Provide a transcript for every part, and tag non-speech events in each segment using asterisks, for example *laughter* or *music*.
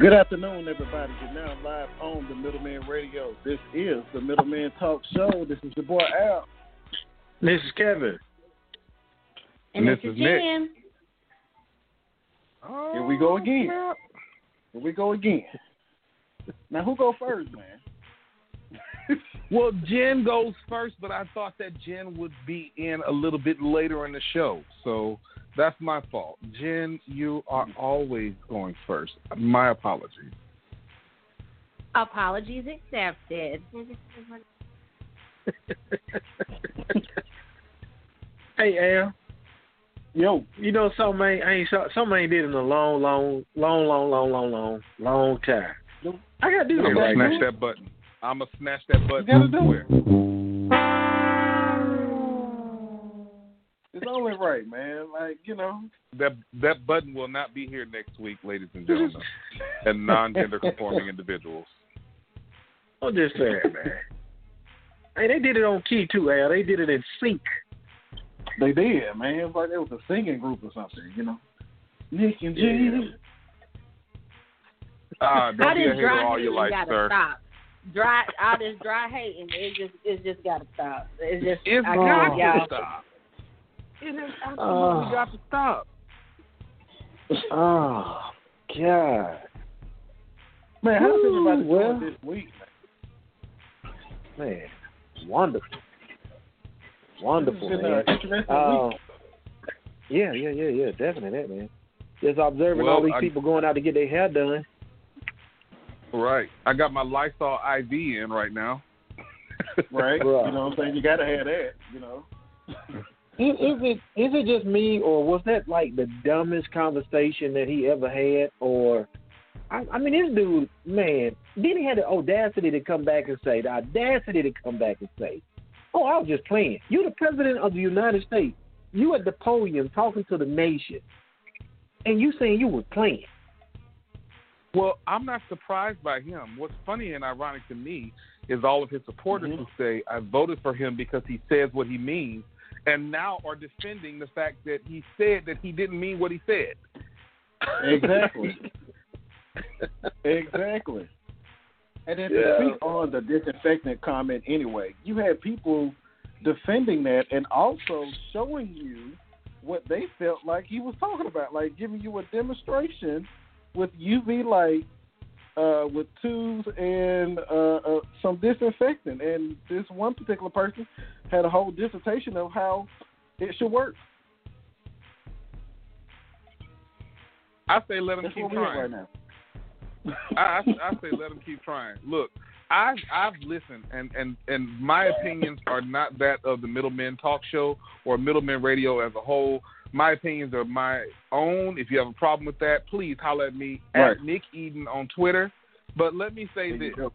Good afternoon, everybody. You're now live on the Middleman Radio. This is the Middleman Talk Show. This is your boy Al. This is Kevin. And this this is is Nick. Jen. Here we go oh, again. Here we go again. Now, who go first, man? *laughs* Well, Jen goes first, but I thought that Jen would be in a little bit later in the show. So that's my fault. Jen, you are always going first. My apologies. Apologies accepted. *laughs* Hey Al, Yo, you know something ain't, ain't so- something ain't did in a long, long, long, long, long, long, long, long time. I gotta do I'm this gonna right snatch that button. I'm gonna smash that button. gotta do Where? Right, man. Like, you know. That that button will not be here next week, ladies and gentlemen, *laughs* and non-gender conforming individuals. I'm just saying, man. Hey, they did it on key too, Al. They did it in sync. They did, man. It was like it was a singing group or something, you know. Nick and Jen. Ah, All *laughs* don't be a hater all hating your life, gotta sir. stop. Dry, all this dry hating, it just, it just gotta stop. It's just, It's I got can't, y'all. to stop. It has absolutely Oh. got to stop. Oh God, Man, how's everybody Well- doing this week, man? man, wonderful, wonderful, uh, man. an interesting Uh, yeah, yeah, yeah, yeah, definitely that, man. Just observing Well, all these I- people going out to get their hair done. Right. I got my Lysol IV in right now. Right? Right. You know what I'm saying? You gotta have that, you know. *laughs* Is, is it is it just me, or was that like the dumbest conversation that he ever had? Or, I, I mean, this dude, man, then he had the audacity to come back and say, the audacity to come back and say, "Oh, I was just playing." You're the president of the United States. You at the podium talking to the nation, and you saying you were playing. Well, I'm not surprised by him. What's funny and ironic to me is all of his supporters Mhm. who say, I voted for him because he says what he means, and now are defending the fact that he said that he didn't mean what he said. Exactly. *laughs* exactly. And then to Yeah. speak on the disinfectant comment anyway, you had people defending that and also showing you what they felt like he was talking about, like giving you a demonstration with UV light, uh, with tubes and uh, uh, some disinfectant. And this one particular person had a whole dissertation of how it should work. I say let them That's keep where we're at trying. right now. I, I, I say let him keep trying. Look, I've I've listened, and and and my opinions are not that of the Middlemen Talk Show or Middlemen Radio as a whole. My opinions are my own. If you have a problem with that, please holler at me Right. at Nick Eden on Twitter. But let me say There this: go.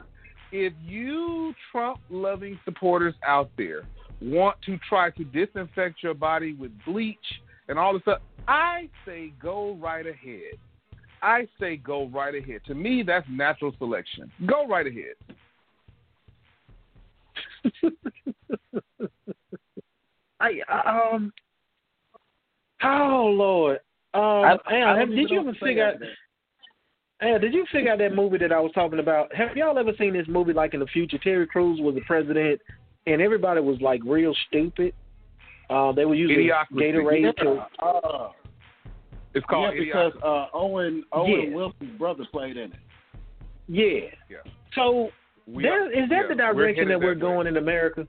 if you Trump-loving supporters out there want to try to disinfect your body with bleach and all this stuff, I say go right ahead. I say go right ahead. To me, that's natural selection. Go right ahead. *laughs* I um. Oh Lord. Um, I- I Al, don't have- did you ever what figure out? after that. Did you figure out that movie that I was talking about? Have y'all ever seen this movie like in the future? Terry Crews was the president, and everybody was like real stupid. Uh, they were using Idiocracy. Gatorade to. Uh, It's called yeah, because uh, Owen Owen Yeah. Wilson's brother played in it. Yeah. Yeah. So We there, are- is that yeah, the we're direction that we're way. going in America?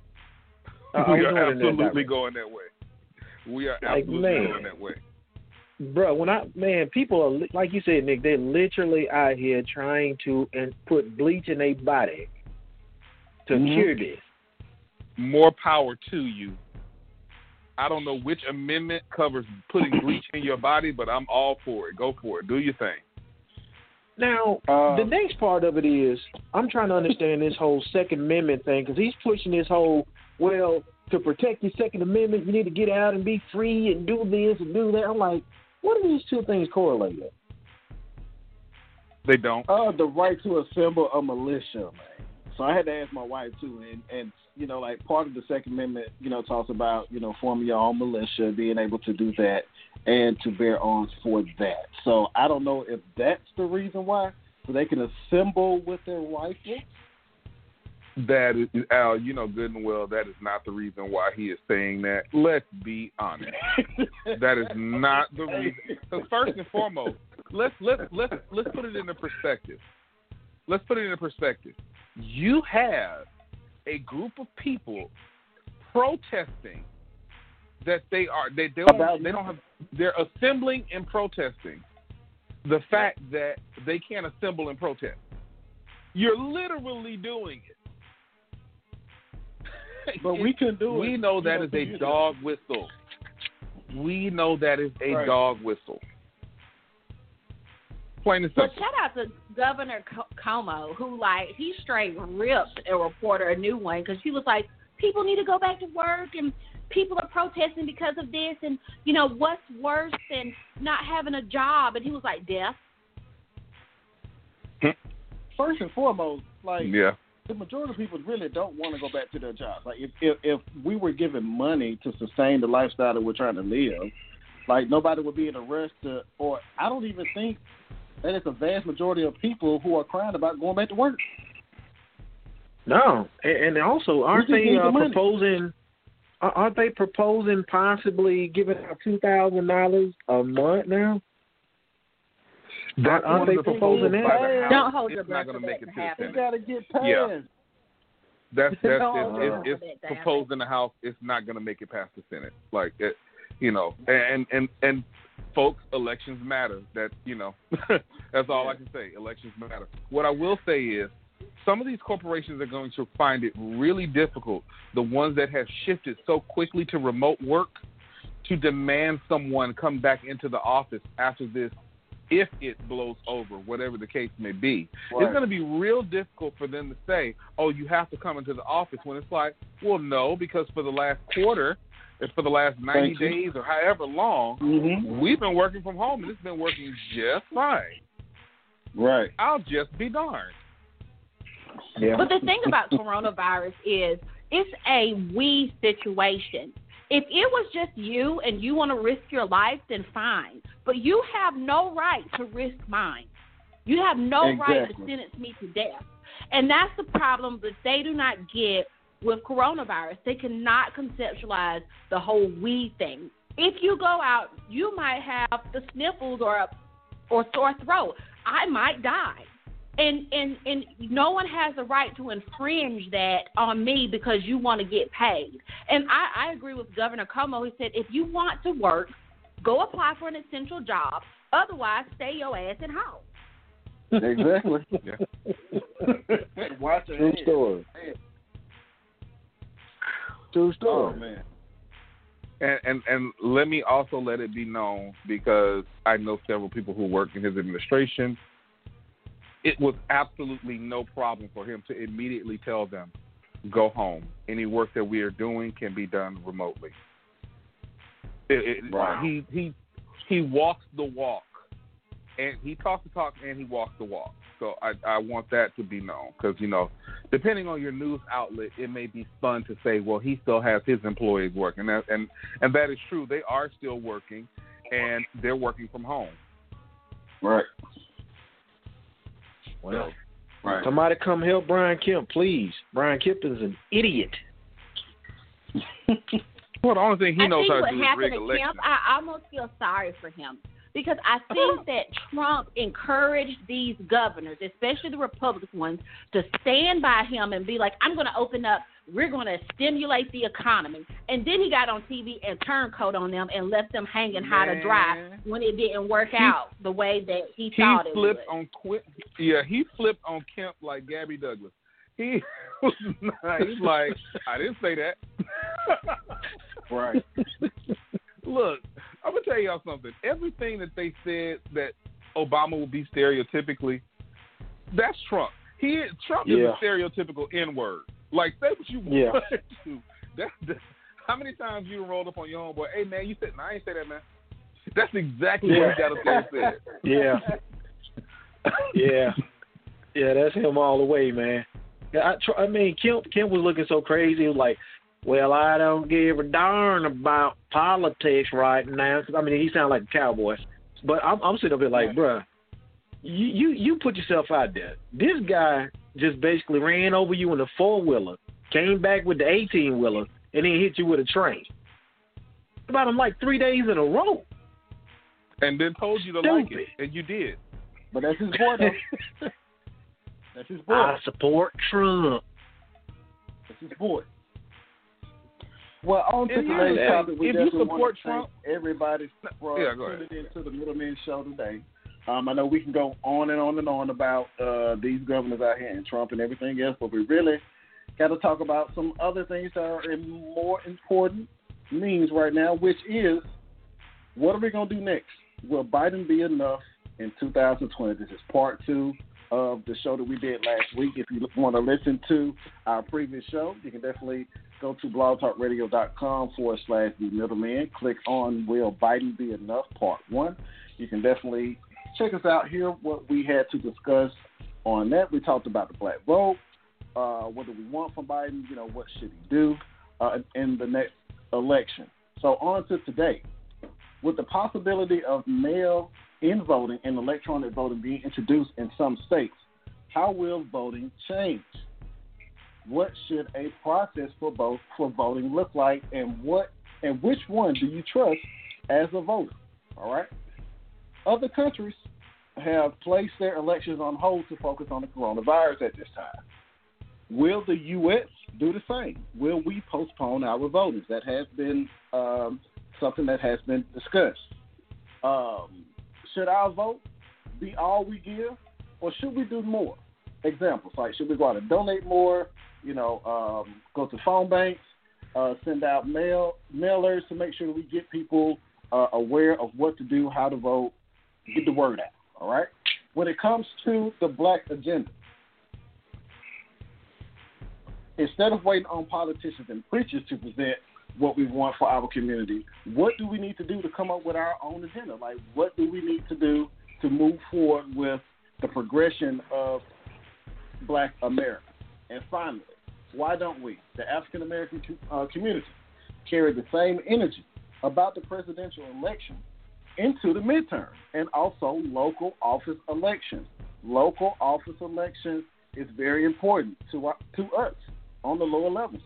Uh, we we are going in that absolutely going that way. We are Like, absolutely man. going that way. bro. When I man, people are like you said, Nick. They're literally out here trying to and put bleach in their body to Mm-hmm. Mhm. cure this. More power to you. I don't know which amendment covers putting *coughs* bleach in your body, but I'm all for it. Go for it. Do your thing. Now, Uh, the next part of it is I'm trying to understand this whole Second Amendment thing because he's pushing this whole well to protect your Second Amendment, you need to get out and be free and do this and do that. I'm like, what are these two things correlated? They don't. Uh, the right to assemble a militia, man. So I had to ask my wife too, and and you know, like part of the Second Amendment, you know, talks about you know forming your own militia, being able to do that, and to bear arms for that. So I don't know if that's the reason why, so they can assemble with their rifle. That is, Al, you know good and well that is not the reason why he is saying that. Let's be honest. That is not the reason. Because first and foremost, let's let's let's let's put it into perspective. Let's put it into perspective. You have a group of people protesting that they are they they don't they don't have they're assembling and protesting the fact that they can't assemble and protest. You're literally doing it. *laughs* But we can do it. We know that you is know, a dog whistle. We know that is a Right. dog whistle. Plain and But simple. shout out to Governor Co- Cuomo, who like he straight ripped a reporter a new one because she was like, people need to go back to work and people are protesting because of this and you know what's worse than not having a job and he was like death. First and foremost, like Yeah. The majority of people really don't want to go back to their jobs. Like if, if if we were given money to sustain the lifestyle that we're trying to live, like nobody would be in a rush to. Or I don't even think that it's a vast majority of people who are crying about going back to work. No, and, and also aren't they need the uh, proposing? Aren't they proposing possibly giving out two thousand dollars a month now? That's Aren't they of the proposing proposals that? by the House. Don't hold your it's not going to make it to to the happen. You got to get passed. Yeah. That's *laughs* that's Don't it, it, your it's proposed in the House. It's not going to make it past the Senate. Like it, you know, and and and folks, elections matter. That you know, *laughs* that's all I can say. Elections matter. What I will say is, some of these corporations are going to find it really difficult. The ones that have shifted so quickly to remote work, to demand someone come back into the office after this, if it blows over, whatever the case may be. It's going to be real difficult for them to say, "Oh, you have to come into the office." When it's like, "Well, no, because for the last quarter, if for the last ninety days or however long, Mm-hmm. we've been working from home and it's been working just fine." Right. I'll just be darned. Yeah. But the thing about coronavirus is it's a we situation. If it was just you and you want to risk your life, then fine. But you have no right to risk mine. You have no right to sentence me to death. And that's the problem that they do not get with coronavirus. They cannot conceptualize the whole we thing. If you go out, you might have the sniffles or a, or sore throat. I might die and and and no one has the right to infringe that on me because you want to get paid. And I, I agree with Governor Cuomo. He said, if you want to work, go apply for an essential job. Otherwise, stay your ass at home. Exactly. *laughs* *laughs* Watch True head. story. True oh, story. Oh man. And, and and let me also let it be known because I know several people who work in his administration. It was absolutely no problem for him to immediately tell them, "Go home. Any work that we are doing can be done remotely." It, it, Wow. He he he walks the walk, and he talks the talk and he walks the walk. So I, I want that to be known because you know, depending on your news outlet, it may be fun to say, well, he still has his employees working, and and and that is true. They are still working, and they're working from home. Right. Well, Right. somebody come help Brian Kemp, please. Brian Kemp is an idiot. *laughs* Well, the only thing he I knows how to do is happened rig to elections. Kemp, I almost feel sorry for him because I *laughs* think that Trump encouraged these governors, especially the Republican ones, to stand by him and be like, "I'm going to open up. We're going to stimulate the economy." And then he got on TV and turncoat on them and left them hanging high to dry when it didn't work He- out the way that he, he thought it flipped would. on Quint. Yeah, he flipped on Kemp like Gabby Douglas. He *laughs* was not, he's *laughs* like, I didn't say that. Right. Look, I'm gonna tell y'all something. Everything that they said that Obama would be stereotypically, that's Trump. He Trump is a stereotypical N word. Like say what you Yeah. want *laughs* to. How many times you rolled up on your homeboy? Hey man, you said no, I ain't say that man. That's exactly what you gotta say. said. *laughs* Yeah. Yeah. Yeah, that's him all the way, man. Yeah, I, tr- I mean, Kim Kim was looking so crazy. He was like, well, I don't give a darn about politics right now. 'Cause, I mean, he sounded like a cowboy. But I'm, I'm sitting up here like, bruh, you, you, you put yourself out there. This guy just basically ran over you in a four-wheeler, came back with the 18-wheeler, and then hit you with a train. About him like three days in a row. And then told you to like it, and you did. But that's his boy, though. *laughs* That's his boy. I support Trump. That's his boy. Well, on to today's topic, we if you support want to Trump- thank everybody for Yeah, tuning into the Middleman Show today. Um, I know we can go on and on and on about uh, these governors out here and Trump and everything else, but we really got to talk about some other things that are more important means right now, which is what are we going to do next? Will Biden be enough in 2020? This is part two of the show that we did last week. If you want to listen to our previous show, you can definitely go to blogtalkradio.com forward slash the middleman. Click on Will Biden Be Enough, part one. You can definitely check us out here, what we had to discuss on that. We talked about the black vote. Uh, what do we want from Biden? You know, what should he do uh, in the next election? So on to today. With the possibility of mail-in voting and electronic voting being introduced in some states, how will voting change? What should a process for both for voting look like, and what and which one do you trust as a voter? All right. Other countries have placed their elections on hold to focus on the coronavirus at this time. Will the U.S. do the same? Will we postpone our voting? That has been um, something that has been discussed. Um, should our vote be all we give, or should we do more? Examples like should we go out and donate more? You know, um, go to phone banks, uh, send out mail mailers to make sure we get people uh, aware of what to do, how to vote, get the word out. All right. When it comes to the black agenda, instead of waiting on politicians and preachers to present what we want for our community, what do we need to do to come up with our own agenda? Like, what do we need to do to move forward with the progression of black America? And finally, why don't we, the African American uh, community, carry the same energy about the presidential election into the midterm and also local office elections? Local office elections is very important to, our, to us on the lower levels.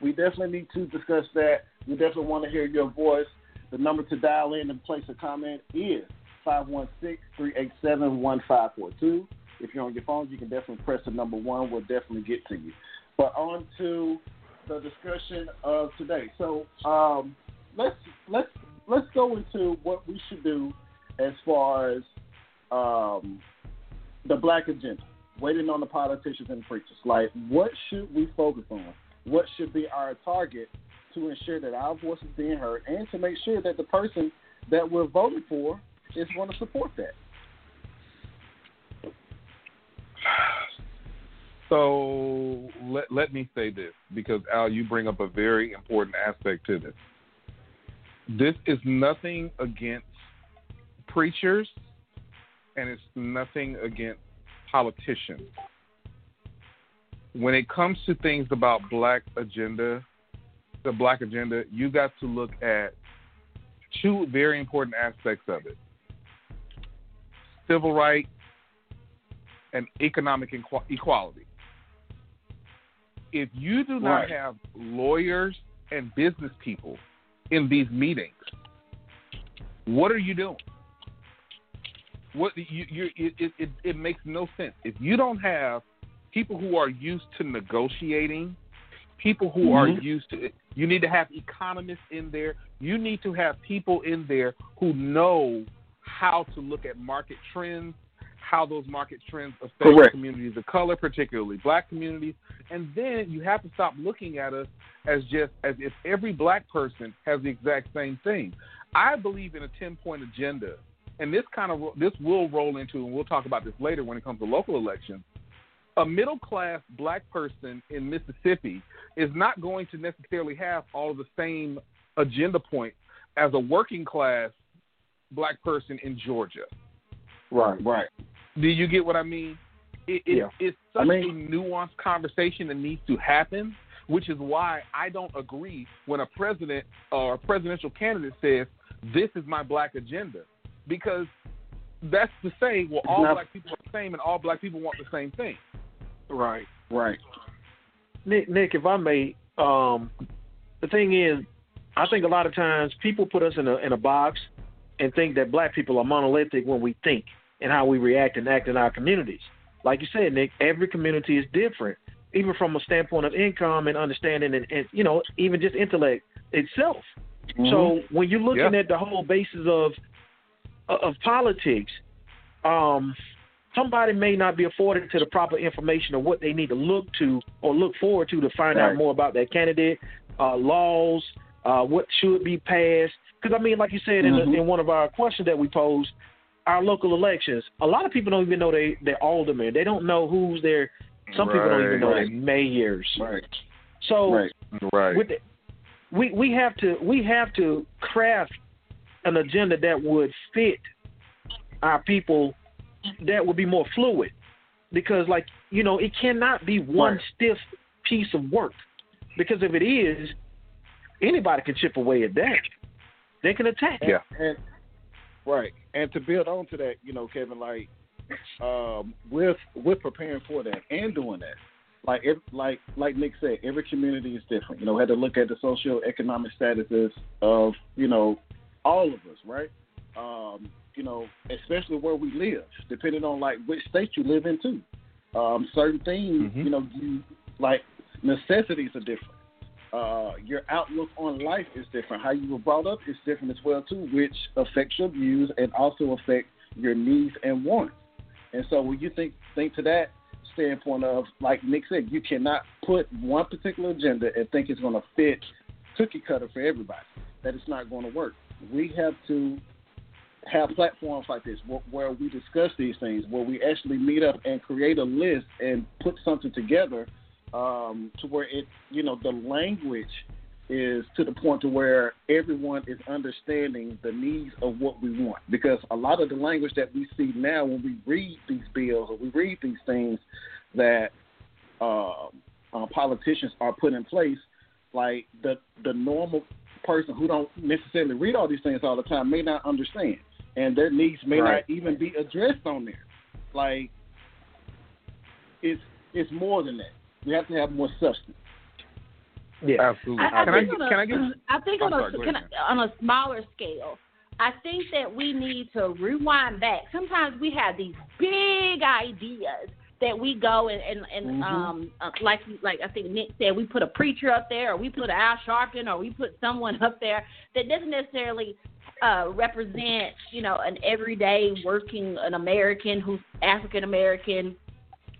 We definitely need to discuss that. We definitely want to hear your voice. The number to dial in and place a comment is 516-387-1542. If you're on your phone, you can definitely press the number one. We'll definitely get to you. But on to the discussion of today. So um, let's let's let's go into what we should do as far as um, the black agenda. Waiting on the politicians and preachers. Like, what should we focus on? What should be our target to ensure that our voice is being heard and to make sure that the person that we're voting for is going to support that? *sighs* So let let me say this because Al, you bring up a very important aspect to this. This is nothing against preachers, and it's nothing against politicians. When it comes to things about black agenda, the black agenda, you got to look at two very important aspects of it civil rights and economic equality. If you do not Right. have lawyers and business people in these meetings, what are you doing? What you, you it, it, it, makes no sense. If you don't have people who are used to negotiating, people who are Mhm. used to you need to have economists in there. You need to have people in there who know how to look at market trends, how those market trends affect Correct. communities of color, particularly black communities. And then you have to stop looking at us as just as if every black person has the exact same thing. I believe in a 10 point agenda. And this kind of this will roll into and we'll talk about this later when it comes to local elections. A middle class black person in Mississippi is not going to necessarily have all of the same agenda points as a working class black person in Georgia. Right, right. Do you get what I mean? It, it, Yeah. It's I such mean- a nuanced conversation that needs to happen, which is why I don't agree when a president or a presidential candidate says, "This is my black agenda," because that's to say, well, all not- black people are the same, and all black people want the same thing. Right, right. Nick, Nick, if I may, um, the thing is, I think a lot of times people put us in a in a box and think that black people are monolithic when we think and how we react and act in our communities. Like you said, Nick, every community is different, even from a standpoint of income and understanding, and, and you know, even just intellect itself. So when you're looking Yeah. at the whole basis of of politics, um, somebody may not be afforded to the proper information of what they need to look to or look forward to to find out more about that candidate, uh, laws, uh, what should be passed. Because I mean, like you said in, Mhm. the, in one of our questions that we posed, our local elections, a lot of people don't even know they they're aldermen. They don't know who's their. Some people don't even know Right. their mayors. Right, So right. Right. with the, we we have to we have to craft an agenda that would fit our people that would be more fluid because like you know it cannot be one Right. stiff piece of work because if it is anybody can chip away at that they can attack Yeah. And right, and to build on to that, you know, Kevin, like um, with with preparing for that and doing that, like if, like like Nick said, every community is different. You know, we had to look at the socio-economic statuses of you know all of us, right? Um, you know, especially where we live, depending on like which state you live in too. Um, certain things, Mhm. you know, you like necessities are different. Uh, your outlook on life is different. How you were brought up is different as well too, which affects your views and also affect your needs and wants. And so when you think think to that standpoint of like Nick said, you cannot put one particular agenda and think it's going to fit cookie cutter for everybody. That it's not going to work. We have to have platforms like this where, where we discuss these things, where we actually meet up and create a list and put something together um, to where it, you know, the language is to the point to where everyone is understanding the needs of what we want. Because a lot of the language that we see now when we read these bills or we read these things that uh, uh, politicians are put in place, like the the normal person who don't necessarily read all these things all the time may not understand, and their needs may Right. not even be addressed on there. Like it's it's more than that. We have to have more substance. yeah Absolutely. I, I can I think get? on a, Can I get? I think on a can I, on a smaller scale, I think that we need to rewind back. Sometimes we have these big ideas that we go and and, and Mhm. um uh, like like I think Nick said, we put a preacher up there, or we put Al Sharpton, or we put someone up there that doesn't necessarily uh, represent you know an everyday working an American who's African American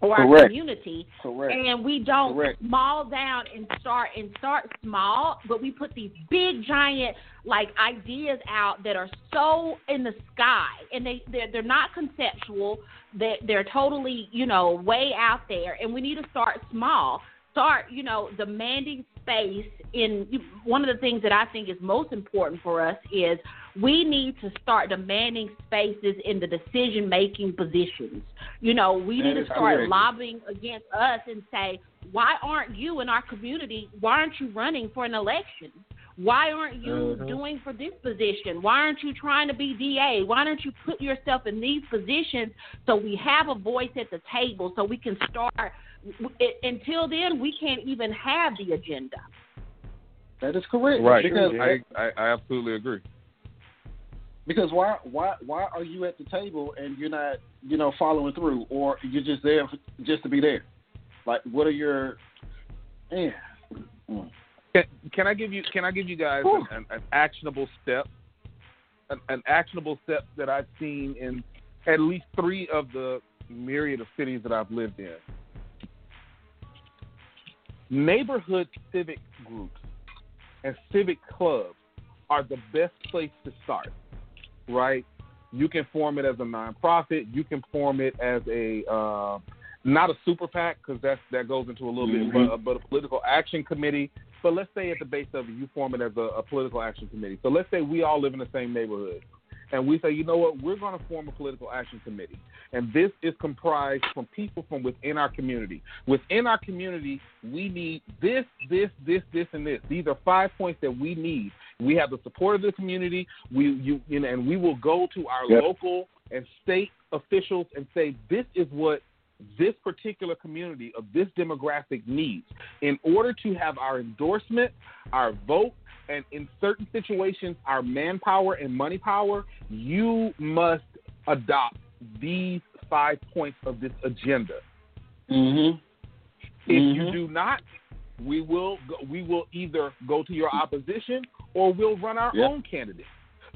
or our community Correct. and we don't Correct. small down and start and start small, but we put these big giant like ideas out that are so in the sky, and they they're, they're not conceptual. They they're totally you know way out there, and we need to start small. Start you know demanding space in one of the things that I think is most important for us is we need to start demanding spaces in the decision making positions. You know, we That need to start correct. lobbying against us and say, why aren't you in our community? Why aren't you running for an election? Why aren't you Mhm. doing for this position? Why aren't you trying to be DA? Why don't you put yourself in these positions so we have a voice at the table so we can start? Until then, we can't even have the agenda. That is correct. Right. Because I, I, I absolutely agree. Because why why why are you at the table and you're not you know following through or you're just there just to be there? Like what are your yeah. Mm. Can, can I give you Can I give you guys an, an, an actionable step? An, an actionable step that I've seen in at least three of the myriad of cities that I've lived in. Neighborhood civic groups and civic clubs are the best place to start. Right? You can form it as a nonprofit. You can form it as a uh, not a super PAC because that's that goes into a little Mhm. bit, but, but a political action committee. But let's say at the base of it, you form it as a, a political action committee. So let's say we all live in the same neighborhood, and we say, you know what, we're going to form a political action committee, and this is comprised from people from within our community. Within our community, we need this, this, this, this, and this. These are five points that we need. We have the support of the community. We, you, you know, and we will go to our Yep. local and state officials and say, this is what this particular community of this demographic needs in order to have our endorsement, our vote, and in certain situations, our manpower and money power, you must adopt these five points of this agenda. Mhm. If you Mhm. do not, we will go, we will either go to your opposition or we'll run our Yep. own candidate.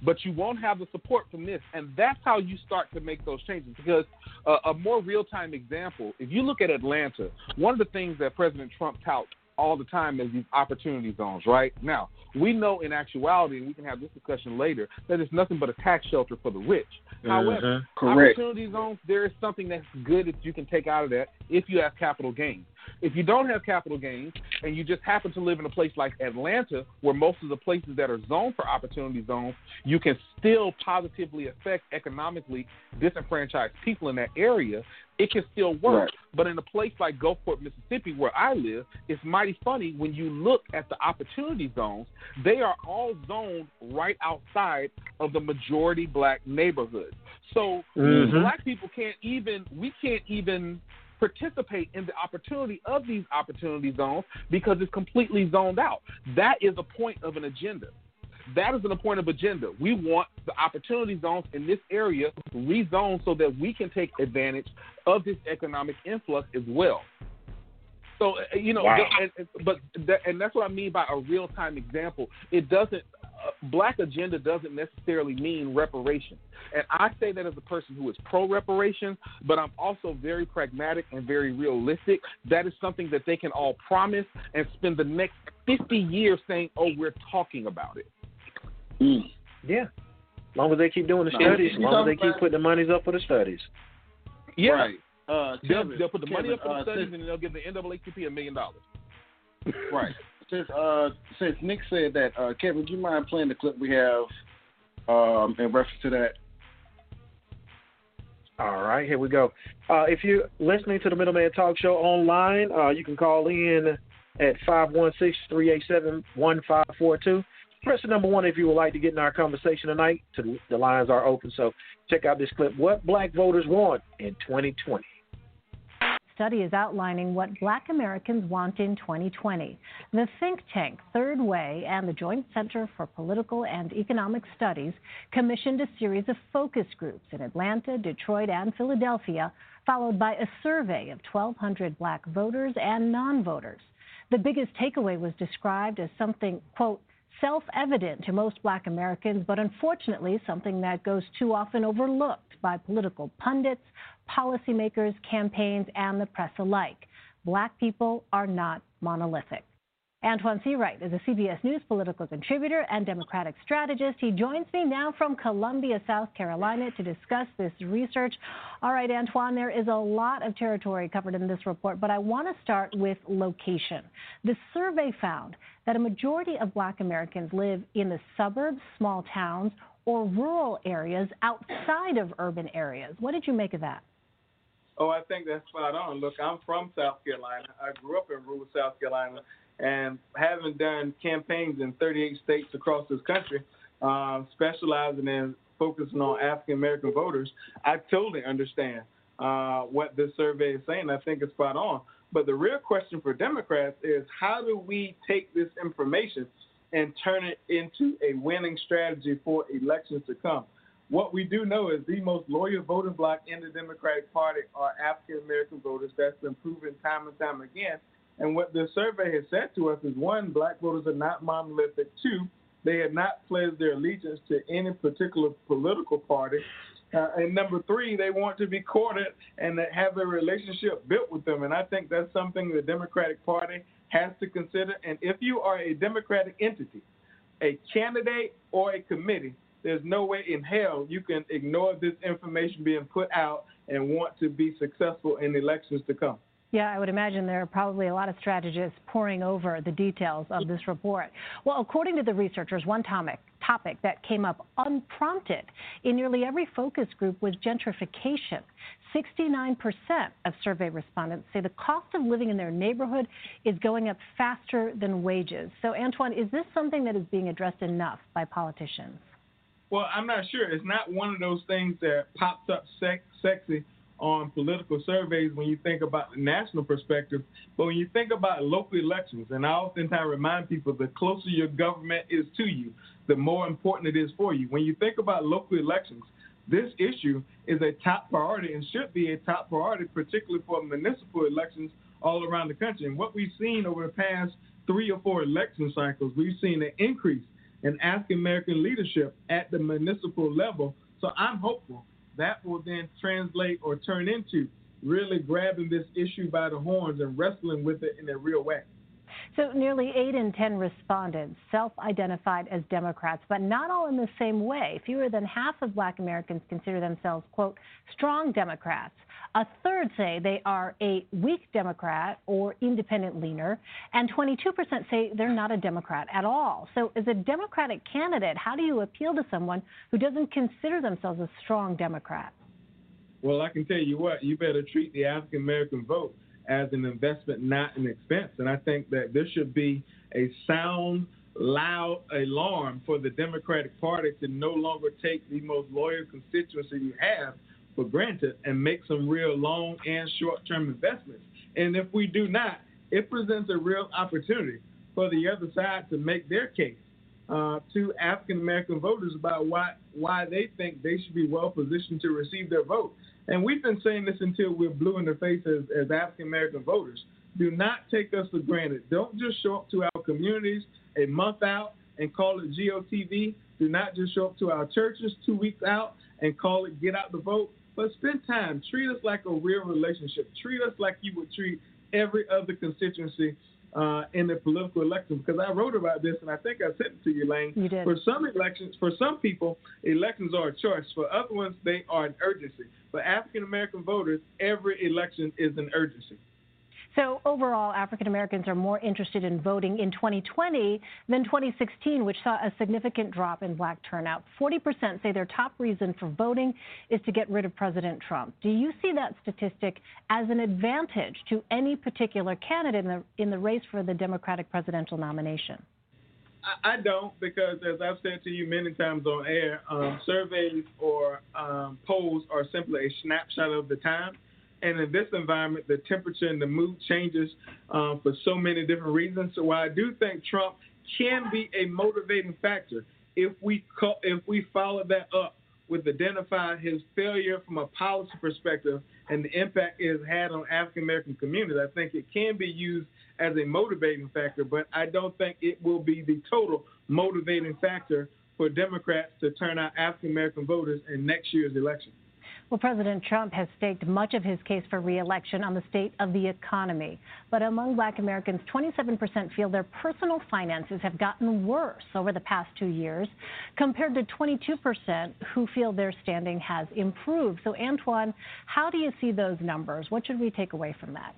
But you won't have the support from this, and that's how you start to make those changes. Because uh, a more real time example, if you look at Atlanta, one of the things that President Trump touts all the time is these opportunity zones. Right now, we know in actuality, and we can have this discussion later, that it's nothing but a tax shelter for the rich. However, Correct. opportunity zones, there is something that's good that you can take out of that if you have capital gains. If you don't have capital gains and you just happen to live in a place like Atlanta, where most of the places that are zoned for opportunity zones, you can still positively affect economically disenfranchised people in that area. It can still work. Right. But in a place like Gulfport, Mississippi, where I live, it's mighty funny when you look at the opportunity zones, they are all zoned right outside of the majority black neighborhoods. So Mhm. black people can't even we can't even participate in the opportunity of these opportunity zones because it's completely zoned out. That is a point of an agenda. That is an point of agenda. We want the opportunity zones in this area rezoned so that we can take advantage of this economic influx as well. So uh, you know, Wow. and, but that, and that's what I mean by a real time example. It doesn't black agenda doesn't necessarily mean reparations, and I say that as a person who is pro reparations, but I'm also very pragmatic and very realistic. That is something that they can all promise and spend the next 50 years saying, "Oh, we're talking about it." Mm. Yeah. As long as they keep doing the studies, as long as they keep putting the monies up for the studies. Yeah. Right. Uh, They'll, they'll put the money up for the uh, studies since- and they'll give the NAACP a million dollars. Right. Since uh since Nick said that, uh Kevin, do you mind playing the clip we have um in reference to that? All right, here we go. Uh, if you're listening to the Middleman Talk Show online, uh, you can call in at 516-387-1542. Press the number one if you would like to get in our conversation tonight. To- The lines are open, so check out this clip. What black voters want in 2020. Study is outlining what black Americans want in 2020. The think tank Third Way and the Joint Center for Political and Economic Studies commissioned a series of focus groups in Atlanta, Detroit, and Philadelphia, followed by a survey of 1,200 black voters and non voters. The biggest takeaway was described as something, quote, self evident to most black Americans, but unfortunately something that goes too often overlooked by political pundits, policymakers, campaigns, and the press alike. Black people are not monolithic. Antjuan Seawright is a CBS News political contributor and Democratic strategist. He joins me now from Columbia, South Carolina, to discuss this research. All right, Antjuan, there is a lot of territory covered in this report, but I want to start with location. The survey found that a majority of black Americans live in the suburbs, small towns, or rural areas outside of urban areas. What did you make of that? Oh, I think that's spot on. Look, I'm from South Carolina. I grew up in rural South Carolina, and having done campaigns in 38 states across this country, uh, specializing in focusing on African American voters, I totally understand uh, what this survey is saying. I think it's spot on. But the real question for Democrats is how do we take this information and turn it into a winning strategy for elections to come? What we do know is the most loyal voting bloc in the Democratic Party are African American voters. That's been proven time and time again. And what the survey has said to us is one, black voters are not monolithic. Two, they have not pledged their allegiance to any particular political party. Uh, and number three, they want to be courted and have a relationship built with them. And I think that's something the Democratic Party has to consider. And if you are a Democratic entity, a candidate or a committee, there's no way in hell you can ignore this information being put out and want to be successful in elections to come. Yeah, I would imagine there are probably a lot of strategists poring over the details of this report. Well, according to the researchers, one topic, topic that came up unprompted in nearly every focus group was gentrification. 69% of survey respondents say the cost of living in their neighborhood is going up faster than wages. So, Antjuan, is this something that is being addressed enough by politicians? Well, I'm not sure. It's not one of those things that pops up sex, sexy on political surveys when you think about the national perspective. But when you think about local elections, and I oftentimes remind people the closer your government is to you, the more important it is for you. When you think about local elections, this issue is a top priority and should be a top priority, particularly for municipal elections all around the country. And what we've seen over the past three or four election cycles, we've seen an increase in African American leadership at the municipal level. So I'm hopeful that will then translate or turn into really grabbing this issue by the horns and wrestling with it in a real way. So, nearly 8 in 10 respondents self identified as Democrats, but not all in the same way. Fewer than half of black Americans consider themselves, quote, strong Democrats. A third say they are a weak Democrat or independent leaner, and 22% say they're not a Democrat at all. So, as a Democratic candidate, how do you appeal to someone who doesn't consider themselves a strong Democrat? Well, I can tell you what, you better treat the African American vote as an investment, not an expense. And I think that there should be a sound, loud alarm for the Democratic Party to no longer take the most loyal constituency you have for granted and make some real long and short term investments. And if we do not, it presents a real opportunity for the other side to make their case uh, to African American voters about why why they think they should be well positioned to receive their vote. And we've been saying this until we're blue in the face as, as African American voters. Do not take us for granted. Don't just show up to our communities a month out and call it GOTV. Do not just show up to our churches two weeks out and call it get out the vote. But spend time. Treat us like a real relationship. Treat us like you would treat every other constituency uh, in the political elections because I wrote about this and I think I sent it to you, Lane. You did. For some elections, for some people, elections are a choice. For other ones, they are an urgency. For African American voters, every election is an urgency. So overall, African Americans are more interested in voting in 2020 than 2016, which saw a significant drop in black turnout. 40% say their top reason for voting is to get rid of President Trump. Do you see that statistic as an advantage to any particular candidate in the, in the race for the Democratic presidential nomination? I don't because, as I've said to you many times on air, um, surveys or um, polls are simply a snapshot of the time. And in this environment, the temperature and the mood changes um, for so many different reasons. So while I do think Trump can be a motivating factor, if we co- if we follow that up with identifying his failure from a policy perspective and the impact it has had on African American communities, I think it can be used as a motivating factor. But I don't think it will be the total motivating factor for Democrats to turn out African American voters in next year's election. Well, President Trump has staked much of his case for reelection on the state of the economy. But among black Americans, 27% feel their personal finances have gotten worse over the past two years, compared to 22% who feel their standing has improved. So, Antjuan, how do you see those numbers? What should we take away from that?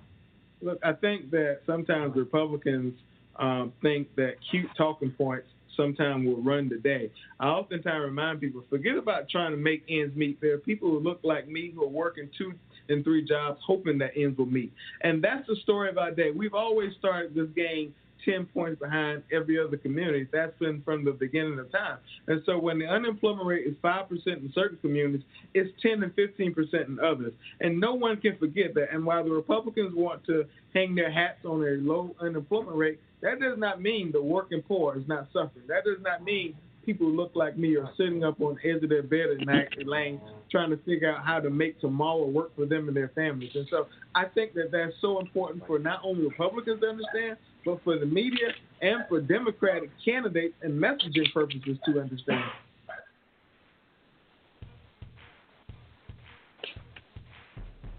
Look, I think that sometimes Republicans um, think that cute talking points sometimes will run the day. I oftentimes remind people forget about trying to make ends meet. There are people who look like me who are working two and three jobs hoping that ends will meet. And that's the story of our day. We've always started this game 10 points behind every other community. That's been from the beginning of time. And so when the unemployment rate is 5% in certain communities, it's 10 and 15% in others. And no one can forget that. And while the Republicans want to hang their hats on a low unemployment rate, that does not mean the working poor is not suffering. That does not mean people who look like me are sitting up on the edge of their bed at night laying trying to figure out how to make tomorrow work for them and their families. And so I think that that's so important for not only Republicans to understand, but for the media and for Democratic candidates and messaging purposes to understand.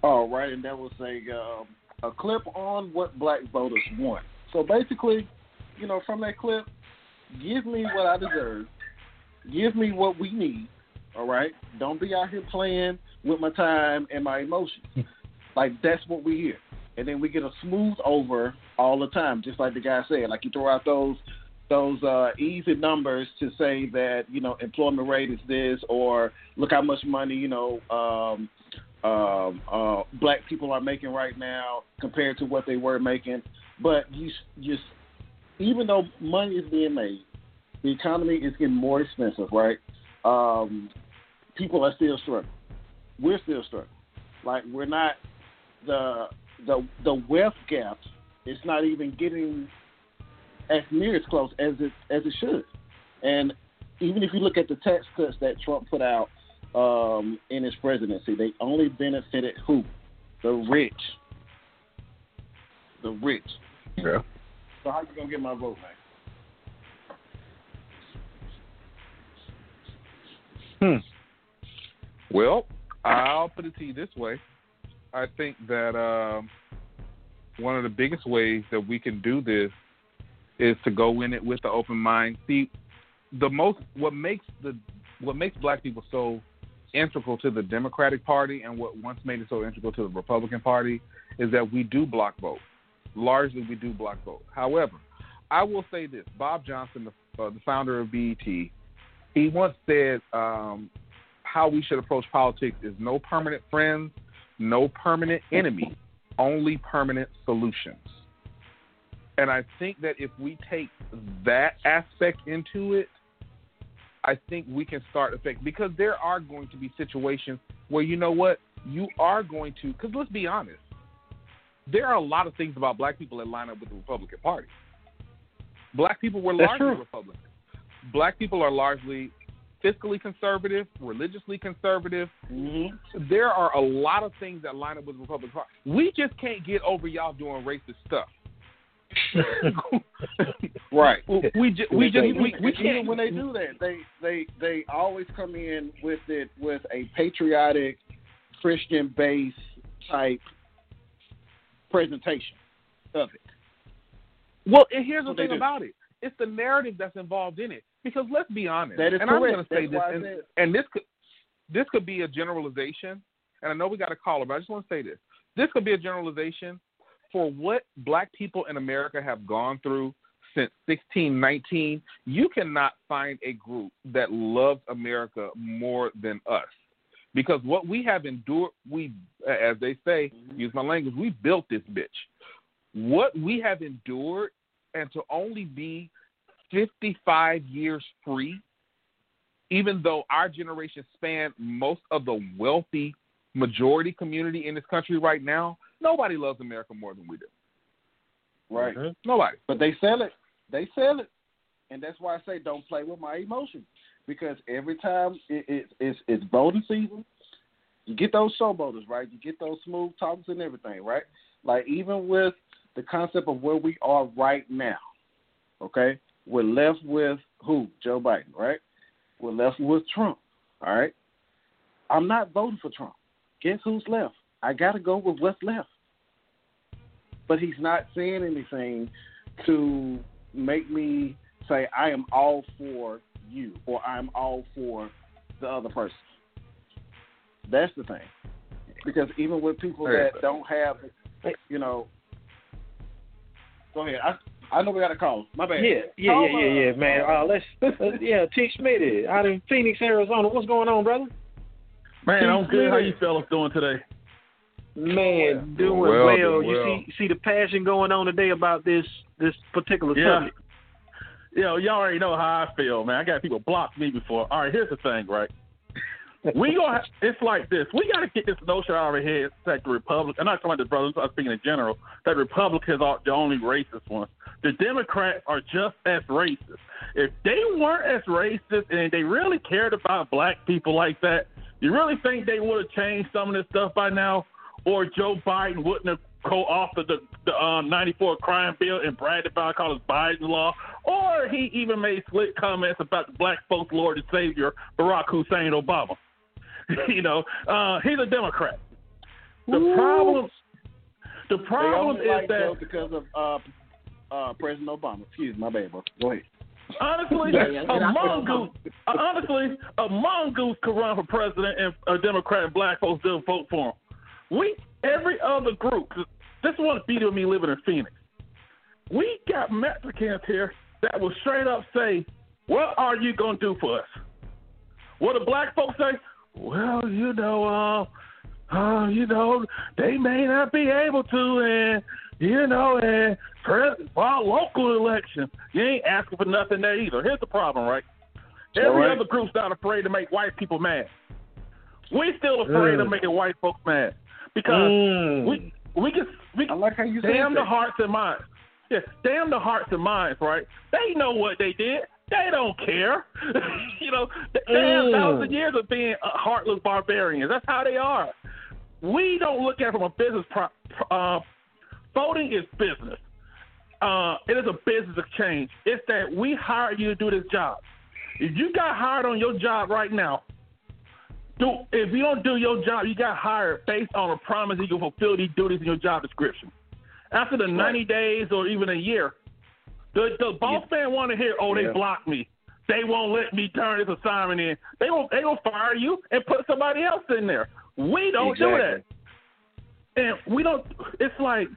All right, and that was a uh, a clip on what black voters want. So basically, you know, from that clip, give me what I deserve, give me what we need. All right, don't be out here playing with my time and my emotions. like that's what we hear, and then we get a smooth over all the time, just like the guy said. Like you throw out those those uh, easy numbers to say that you know employment rate is this, or look how much money you know um, um, uh, black people are making right now compared to what they were making. But you just even though money is being made, the economy is getting more expensive, right? Um, people are still struggling. We're still struggling. Like we're not the the the wealth gap is not even getting as near as close as it as it should. And even if you look at the tax cuts that Trump put out um, in his presidency, they only benefited who? The rich. The rich. Yeah. So how you gonna get my vote, man? Hmm. Well, I'll put it to you this way. I think that um, one of the biggest ways that we can do this is to go in it with an open mind. See, the most what makes the what makes black people so integral to the Democratic Party and what once made it so integral to the Republican Party is that we do block vote. Largely, we do block vote. However, I will say this: Bob Johnson, the, uh, the founder of BET, he once said um, how we should approach politics is no permanent friends, no permanent enemy, only permanent solutions. And I think that if we take that aspect into it, I think we can start affect because there are going to be situations where you know what you are going to because let's be honest, there are a lot of things about black people that line up with the Republican Party. Black people were That's largely true. Republican. Black people are largely fiscally conservative, religiously conservative. Mm-hmm. There are a lot of things that line up with the Republican Party. We just can't get over y'all doing racist stuff. *laughs* right. We just we just we, we can't when they do that, they they they always come in with it with a patriotic, Christian based type presentation of it. Well, and here's the That's what they thing about it: it's the narrative that's involved in it. Because let's be honest, That is and correct. I'm going to say That's this, and, and this could this could be a generalization, and I know we got a caller, but I just want to say this: this could be a generalization for what Black people in America have gone through since 1619. You cannot find a group that loves America more than us. Because what we have endured, we, as they say, mm-hmm. use my language, we built this bitch. What we have endured, and to only be 55 years free, even though our generation spanned most of the wealthy majority community in this country right now, nobody loves America more than we do. Right. Mm-hmm. Nobody. But they sell it. They sell it, and that's why I say don't play with my emotions because every time it, it, it's it's voting season, you get those showboaters, right? You get those smooth talkers and everything, right? Like even with the concept of where we are right now, okay, we're left with who? Joe Biden, right? We're left with Trump, all right. I'm not voting for Trump. guess who's left? I got to go with what's left. But he's not saying anything to make me say I am all for you or I'm all for the other person. That's the thing. Because even with people that don't have, you know, go ahead. I I know we got a call. My bad. Yeah, yeah, Call, yeah, yeah, yeah, uh, man. Uh, let's, let's *laughs* yeah, T. Smitty out in Phoenix, Arizona. What's going on, brother? Man, I'm good. How Smitty. you fellas doing today? Man, doing Well, well. doing You see, see the passion going on today about this this particular Yeah. subject. Yo, y'all already know how I feel, man. I got people blocked me before. All right, here's the thing, right? we gonna. It's like this. We got to get this notion out of our heads that the Republic. I'm not talking about the brothers. I'm speaking in general. That Republicans are the only racist ones. The Democrats are just as racist. If they weren't as racist and they really cared about black people like that, you really think they would have changed some of this stuff by now, or Joe Biden wouldn't have co-authored the, the um, 94 crime bill and bragged about it called it Biden law, or he even made slick comments about the black folks' Lord and Savior Barack Hussein Obama. *laughs* you know, uh, he's a Democrat. The problem, the problem is like that because of uh, uh, President Obama. Excuse me, my bad, bro. Go ahead. Honestly, Yeah, a mongoose. uh, Honestly, a mongoose could run for president, and a Democrat and black folks still vote for him. We, every other group, this is what beat with me living in Phoenix. We got Mexicans here that will straight up say, "What are you gonna do for us?" What do black folks say? Well, you know, uh, uh, you know, they may not be able to, and you know, and pres- for our local election, you ain't asking for nothing there either. Here's the problem, right? Every right. other group's not afraid to make white people mad. We're still afraid of Mm. making white folks mad because Mm. we we can I like how you damn the that. hearts and minds. Yeah, damn the hearts and minds, right? They know what they did. They don't care. *laughs* you know, they have Mm. thousand years of being heartless barbarians. That's how they are. We don't look at it from a business. Pro- uh, voting is business. Uh, it is a business exchange. It's that we hire you to do this job. If you got hired on your job right now, do if you don't do your job, you got hired based on a promise you can fulfill these duties in your job description. After the 90 days or even a year, the, the boss man want to hear, oh, they Yeah. blocked me. They won't let me turn this assignment in. They will they will fire you and put somebody else in there. We don't do that. And we don't. It's like,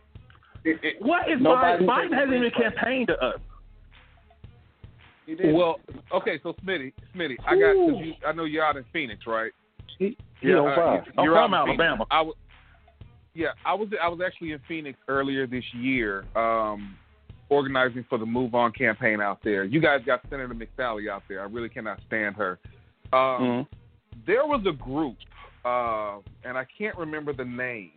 It- it- what is Biden? Biden hasn't even credit for it. campaigned to us. Well, okay, so Smitty, Smitty, I got. Cause you, I know you're out in Phoenix, right? He, he on uh, fire. you- I'm you're from out Phoenix. Alabama. I was. Yeah, I was. I was actually in Phoenix earlier this year, um, organizing for the Move On campaign out there. You guys got Senator McSally out there. I really cannot stand her. Um, Mhm. There was a group, uh, and I can't remember the name,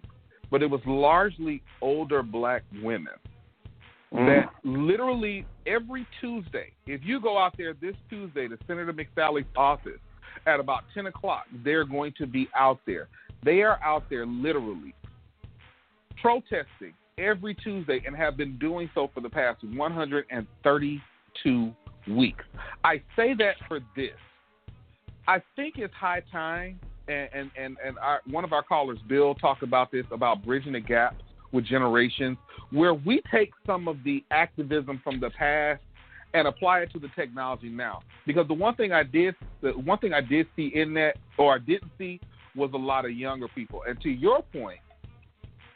but it was largely older black women that literally every Tuesday, if you go out there this Tuesday to Senator McSally's office at about 10 o'clock, they're going to be out there. They are out there literally protesting every Tuesday and have been doing so for the past 132 weeks. I say that for this. I think it's high time, and and and, and our, one of our callers, Bill, talked about this about bridging the gap with generations, where we take some of the activism from the past and apply it to the technology now. Because the one thing I did, the one thing I did see in that, or I didn't see, was a lot of younger people. And to your point,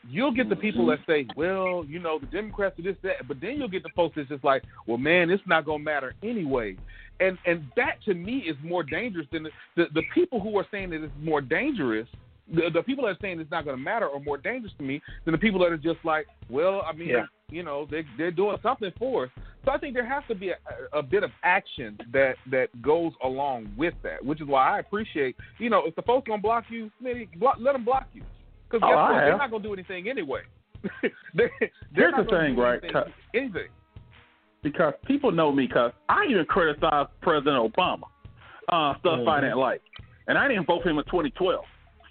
you'll get the people that say, well, you know, the Democrats are this, that, but then you'll get the folks that's just like, well, man, it's not to matter anyway. And and that to me is more dangerous than the, the, the people who are saying that it's more dangerous. The, the people that are saying it's not going to matter are more dangerous to me than the people that are just like, well, I mean, Yeah. You know, they they're doing something for us. So I think there has to be a, a bit of action that that goes along with that, which is why I appreciate, you know, if the folks gonna block you, maybe block, let them block you, because Oh, guess I what? They're not gonna do anything anyway. *laughs* they, they're Here's the thing, right, Anything. Anything. because people know me because I even criticized President Obama, uh, stuff I didn't like, and I didn't vote for him in 2012.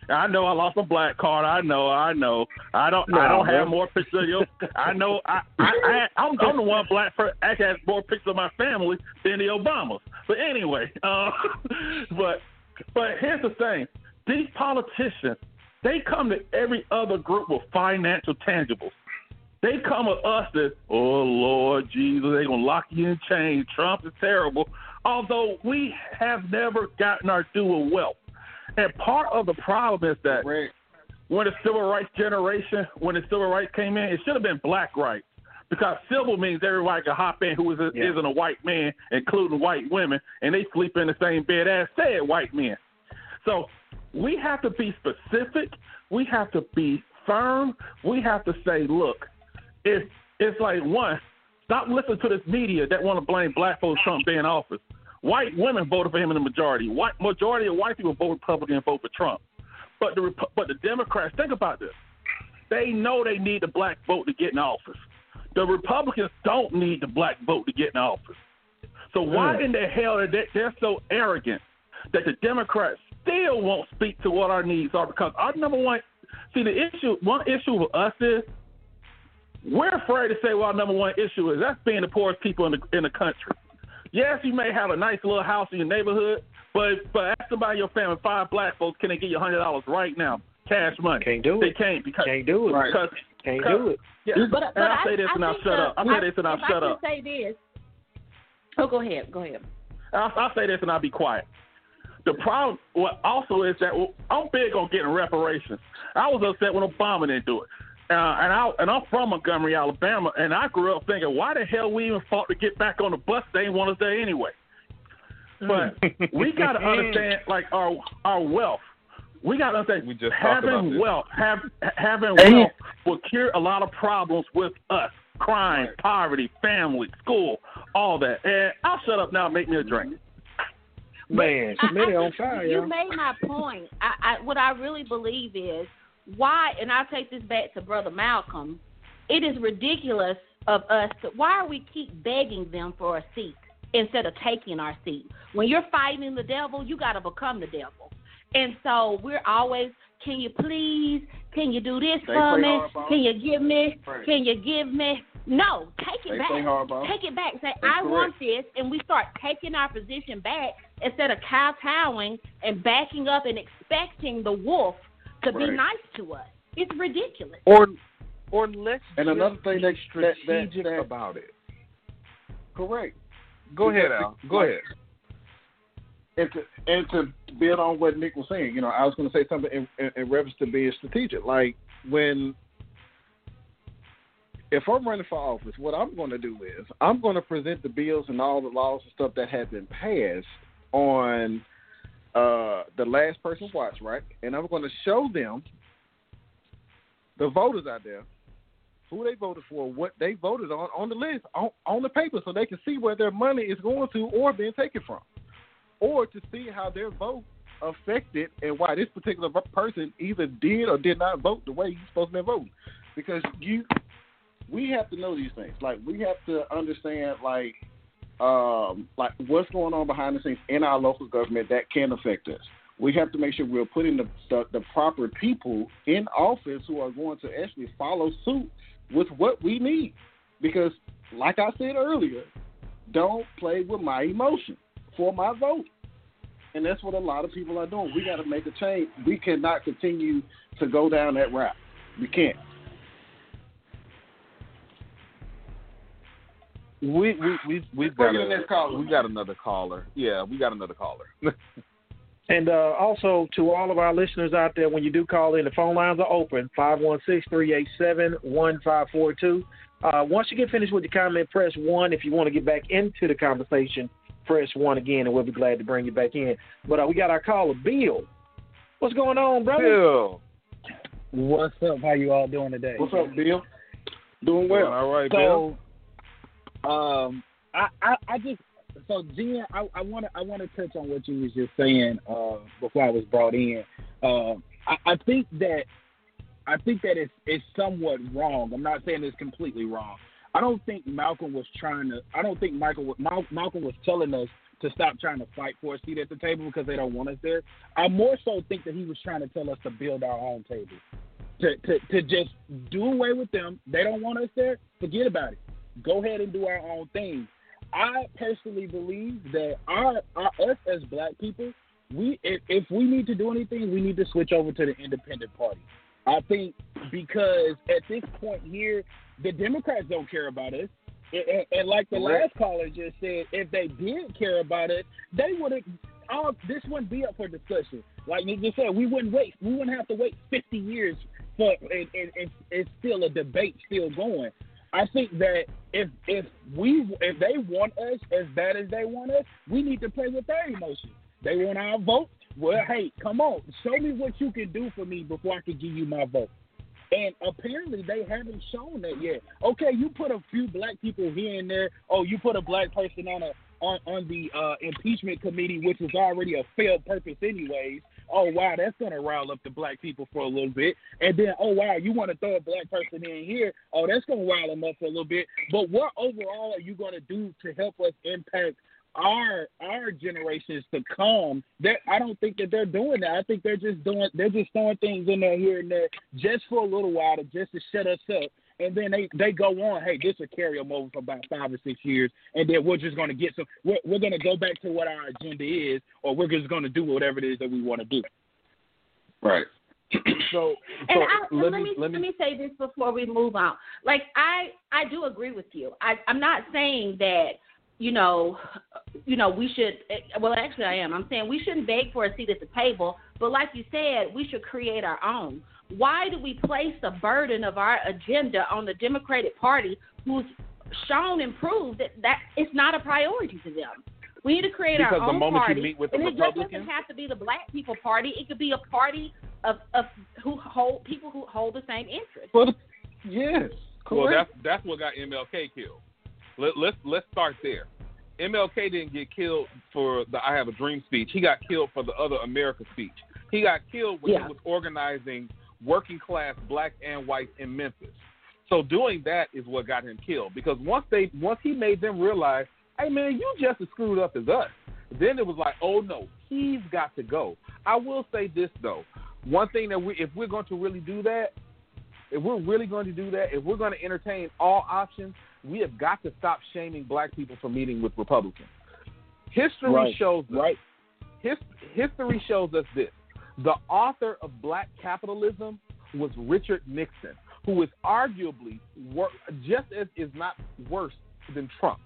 I know I lost my black card. I know, I know. I don't. I don't have more pictures of. I know. I, I, I I'm, I'm the one black person actually has more pictures of my family than the Obamas. But anyway, uh, *laughs* but but here's the thing: these politicians They come to every other group with financial tangibles. They come with us that, oh Lord Jesus, they're gonna lock you in chains. Trump is terrible. Although we have never gotten our due of wealth. And part of the problem is that when the civil rights generation, when the civil rights came in, it should have been black rights. Because civil means everybody can hop in who is a, Yeah. isn't a white man, including white women, and they sleep in the same bed as said white men. So we have to be specific. We have to be firm. We have to say, look, it's it's like one, stop listening to this media that want to blame black folks for Trump being in office. White women voted for him in the majority. White majority of white people vote Republican and vote for Trump. But the but the Democrats, think about this. They know they need the black vote to get in office. The Republicans don't need the black vote to get in office. So mm. why in the hell are they they're so arrogant that the Democrats still won't speak to what our needs are? Because our number one see the issue one issue with us is we're afraid to say what our number one issue is. That's being the poorest people in the in the country. Yes, you may have a nice little house in your neighborhood, but but ask somebody in your family, five black folks, can they get you a hundred dollars right now, cash money? Can't do it. They can't because Can't do it. because Can't because- do it. Yeah, But, but and I'll I, say this I and I'll think shut the- up. I'll say this and I'll if I shut can up. say this. Oh, go ahead. Go ahead. I'll, I'll say this and I'll be quiet. The problem what also is that well, I'm big on getting reparations. I was upset when Obama didn't do it. Uh, and I and I'm from Montgomery, Alabama, and I grew up thinking, why the hell we even fought to get back on the bus? They didn't want us there anyway. But we *laughs* got to understand, like our our wealth. We got to understand We just talked about having this. wealth, have having And- wealth will cure a lot of problems with us: crime, poverty, family, school, all that. And I'll shut up now. and Make me a drink. Man, I- I on fire, You yo. made my point. I, I, what I really believe is why, and I'll take this back to Brother Malcolm. It is ridiculous of us. To, why are we keep begging them for a seat instead of taking our seat? When you're fighting the devil, you got to become the devil. And so we're always, can you please? Can you do this They for me? Can you give me? Can you give me? No, take it They back. Take it back. Say, That's I correct. want this, and we start taking our position back instead of kowtowing and backing up and expecting the wolf to be nice to us. It's ridiculous. Or or let's And another thing that's that- that- that- strategic that- about it. Correct. Go ahead, Al. Go ahead. and to and to build on what Nick was saying, you know, I was going to say something in, in, in reference to being strategic. Like when, if I'm running for office, what I'm going to do is I'm going to present the bills and all the laws and stuff that have been passed on uh, the last person watch, right? And I'm going to show them the voters out there who they voted for, what they voted on on the list, on, on the paper, so they can see where their money is going to or being taken from or to see how their vote affected and why this particular person either did or did not vote the way he's supposed to be voting. Because you, we have to know these things. Like we have to understand, like, um, like what's going on behind the scenes in our local government that can affect us. We have to make sure we're putting the, the the proper people in office who are going to actually follow suit with what we need. Because, like I said earlier, don't play with my emotion for my vote. And that's what a lot of people are doing. We got to make a change. We cannot continue to go down that route. We can't. We we we we've got in the a, next caller. we got another caller. Yeah, we got another caller. *laughs* And uh, also to all of our listeners out there, when you do call in, the phone lines are open 516-387-1542. Uh, once you get finished with your comment, press one. If you want to get back into the conversation, press one again, and we'll be glad to bring you back in. But uh, we got our caller, Bill. What's going on, brother? Bill. What's up? How you all doing today? What's up, Bill? Doing Well, well. all right, Bill. Um, I, I, I just so Jen, I, I want to I want to touch on what you was just saying uh, before I was brought in. Uh, I, I think that I think that it's it's somewhat wrong. I'm not saying it's completely wrong. I don't think Malcolm was trying to. I don't think Michael Mal, Malcolm was telling us to stop trying to fight for a seat at the table because they don't want us there. I more so think that he was trying to tell us to build our own table. To, to, to just do away with them. They don't want us there. Forget about it. Go ahead and do our own thing. I personally believe that our, our us as black people we if, if we need to do anything, we need to switch over to the independent party. I think because at this point here, the Democrats don't care about us. And, and, like the last caller just said, if they did care about it, they would have. All this wouldn't be up for discussion. Like you just said, we wouldn't wait. We wouldn't have to wait 50 years for and, and, and it's still a debate still going. I think that if if we if they want us as bad as they want us, we need to play with their emotions. They want our vote. Well, hey, come on, show me what you can do for me before I can give you my vote. And apparently they haven't shown that yet. Okay, you put a few black people here and there. Oh, you put a black person on a on, on the uh, impeachment committee, which is already a failed purpose anyways. Oh wow, that's gonna rile up the black people for a little bit. And then oh wow, you want to throw a black person in here? Oh, that's gonna rile them up for a little bit. But what overall are you gonna do to help us impact our our generations to come? That I don't think that they're doing that. I think they're just doing they're just throwing things in there here and there just for a little while to just to shut us up. And then they, they go on, hey, this will carry them over for about five or six years, and then we're just going to get some. We're, we're going to go back to what our agenda is, or we're just going to do whatever it is that we want to do. Right. *clears throat* so, And so I, let, let, me, me, let me say this before we move on. Like I I do agree with you. I I'm not saying that you know you know we should eh, well actually I am. I'm saying we shouldn't beg for a seat at the table, but like you said, we should create our own. Why do we place the burden of our agenda on the Democratic Party who's shown and proved that that it's not a priority to them? We need to create our own. Because our the own moment you party, meet with the and it just doesn't have to be the Black People Party. It could be a party of, of who hold people who hold the same interests. But yes, Well, that's that's what got MLK killed. Let, let's let's start there. MLK didn't get killed for the "I Have a Dream" speech. He got killed for the "Other America" speech. He got killed when Yeah. he was organizing working class black and white in Memphis. So doing that is what got him killed. Because once they once he made them realize, hey man, you just as screwed up as us. Then it was like, oh no, he's got to go. I will say this though. One thing that we if we're going to really do that, if we're really going to do that, if we're going to entertain all options, we have got to stop shaming black people for meeting with Republicans. History Right, shows us, right. his, history shows us this. The author of Black Capitalism was Richard Nixon, who is arguably wor- just as is not worse than Trump.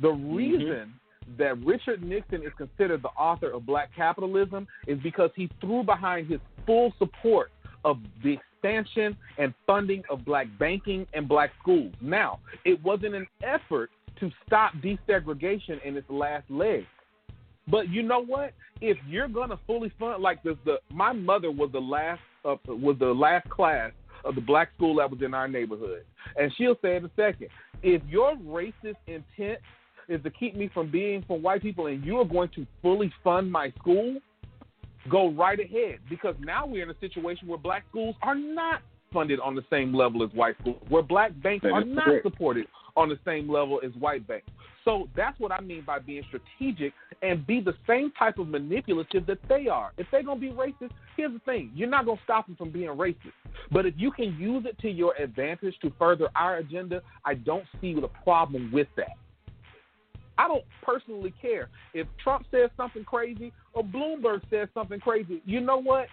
The Mm-hmm. reason that Richard Nixon is considered the author of Black Capitalism is because he threw behind his full support of the expansion and funding of black banking and black schools. Now, it wasn't an effort to stop desegregation in its last leg. But you know what? If you're gonna fully fund, like the, the my mother was the last of was the last class of the black school that was in our neighborhood, and she'll say in a second, if your racist intent is to keep me from being from white people, and you are going to fully fund my school, go right ahead because now we're in a situation where black schools are not funded on the same level as white schools, where black banks are not supported on the same level as white banks. So that's what I mean by being strategic and be the same type of manipulative that they are. If they're going to be racist, here's the thing you're not going to stop them from being racist. But if you can use it to your advantage to further our agenda, I don't see the problem with that. I don't personally care if Trump says something crazy or Bloomberg says something crazy. You know what?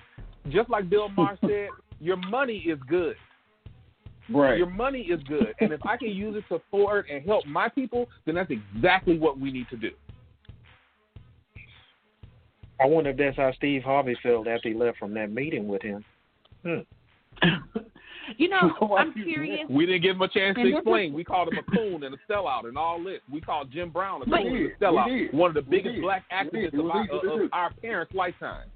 Just like Bill Maher *laughs* said, your money is good. Right. Your money is good. And if I can use it to forward and help my people, then that's exactly what we need to do. I wonder if that's how Steve Harvey felt after he left from that meeting with him. Hmm. *laughs* You know, *laughs* I'm curious. We didn't give him a chance And to this explain. We called him a coon and a sellout and all this. We called Jim Brown a coon and a sellout. One of the biggest did. black We activists of, our, did. of, of our parents' lifetime.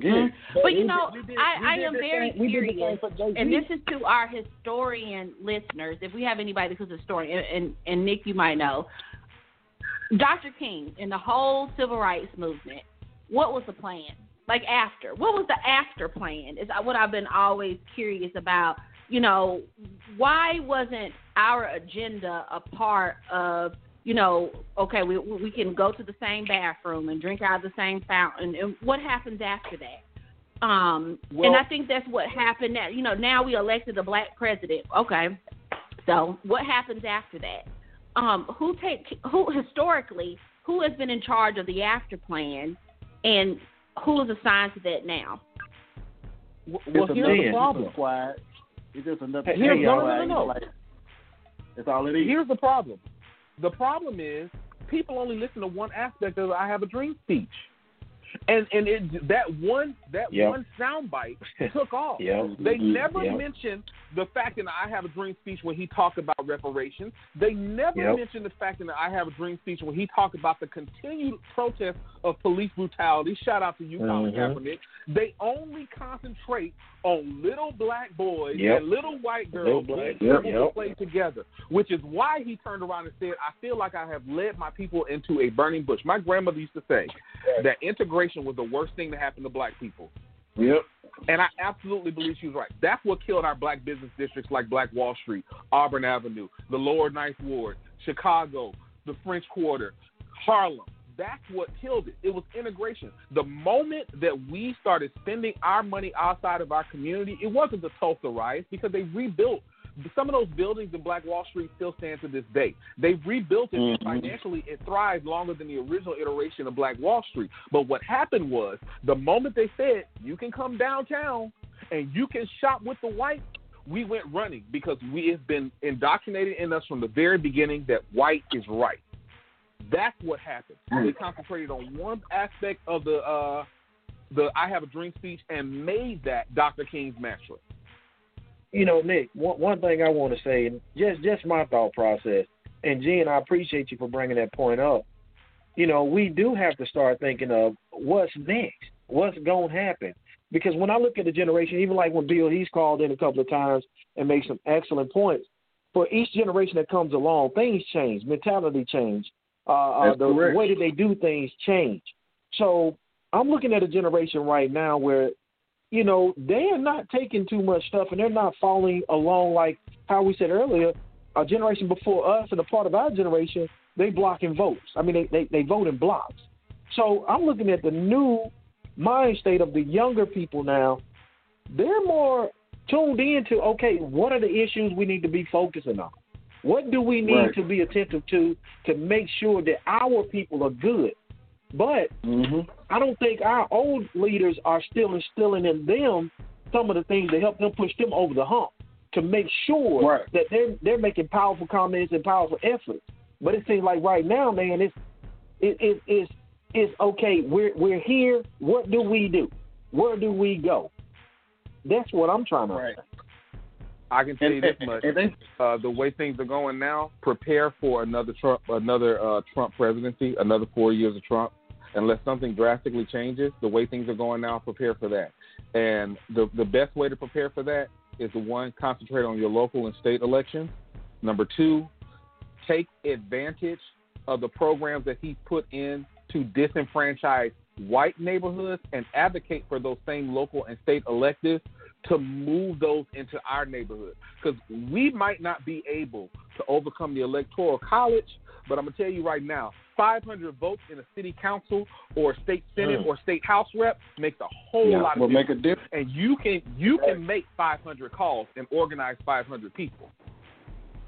Yeah. But you know, did- I, we I am very same- we did the curious, same for Jay-Z. and this is to our historian listeners. If we have anybody who's a historian, and, and, and Nick, you might know, Dr. King and the whole civil rights movement. What was the plan? Like after, what was the after plan? Is what I've been always curious about. You know, why wasn't our agenda a part of you know, okay, we we can go to the same bathroom and drink out of the same fountain, and what happens after that? Um, and I think that's what happened. Now, you know, now we elected a black president. Okay, so what happens after that? Um, who take who historically who has been in charge of the after plan, And who is assigned to that now? Well, It's here's the problem. Quiet. It's just another. Hey, here's- no, no, no, no, no. Like, That's all it is. Here's the problem. The problem is people only listen to one aspect of I Have a Dream speech. And and it, that one that Yep. one soundbite *laughs* took off. Yep. They Mhm. never Yep. mentioned the fact that I Have a Dream speech when he talked about reparations. They never Yep. mentioned the fact that I Have a Dream speech when he talked about the continued protest of police brutality. Shout out to you, Colin Mhm. Kaepernick. They only concentrate on little black boys Yep. and little white Little girls black- being yep. Yep. play together, which is why he turned around and said, I feel like I have led my people into a burning bush. My grandmother used to say that integration was the worst thing to happen to black people. Yep. And I absolutely believe she was right. That's what killed our black business districts like Black Wall Street, Auburn Avenue, the Lower Ninth Ward, Chicago, the French Quarter, Harlem. That's what killed it. It was integration. The moment that we started spending our money outside of our community, it wasn't the Tulsa riots because they rebuilt. Some of those buildings in Black Wall Street still stand to this day. They've rebuilt it Mhm. financially. It thrived longer than the original iteration of Black Wall Street. But what happened was the moment they said you can come downtown and you can shop with the white, we went running because we have been indoctrinated in us from the very beginning that white is right. That's what happened. They concentrated on one aspect of the uh, the I Have a Dream speech and made that Dr. King's mantra. You know, Nick, one, one thing I want to say, and just just my thought process, and Gene, I appreciate you for bringing that point up. You know, we do have to start thinking of what's next, what's going to happen. Because when I look at the generation, even like when Bill he's called in a couple of times and made some excellent points. For each generation that comes along, things change, mentality change, uh, uh, the correct. way that they do things change. So I'm looking at a generation right now where you know, they are not taking too much stuff and they're not following along like how we said earlier, a generation before us and a part of our generation, they blocking votes. I mean, they, they, they vote in blocks. So I'm looking at the new mind state of the younger people now. They're more tuned into, okay, what are the issues we need to be focusing on? What do we need Right. to be attentive to to make sure that our people are good? But Mm-hmm. I don't think our old leaders are still instilling in them some of the things that help them push them over the hump to make sure Right. that they're they're making powerful comments and powerful efforts. But it seems like right now, man, it's it, it, it's it's okay. We're we're here. What do we do? Where do we go? That's what I'm trying to. Right. I can tell you this much: uh, the way things are going now, prepare for another Trump, another uh, Trump presidency, another four years of Trump. Unless something drastically changes, the way things are going now, prepare for that. And the the best way to prepare for that is the one concentrate on your local and state elections. Number two, take advantage of the programs that he put in to disenfranchise white neighborhoods and advocate for those same local and state electives to move those into our neighborhood. Because we might not be able to overcome the electoral college, but I'm going to tell you right now 500 votes in a city council or state senate Mm. or state house rep makes a whole yeah, lot of will difference make a difference. and you can you can make 500 calls and organize 500 people.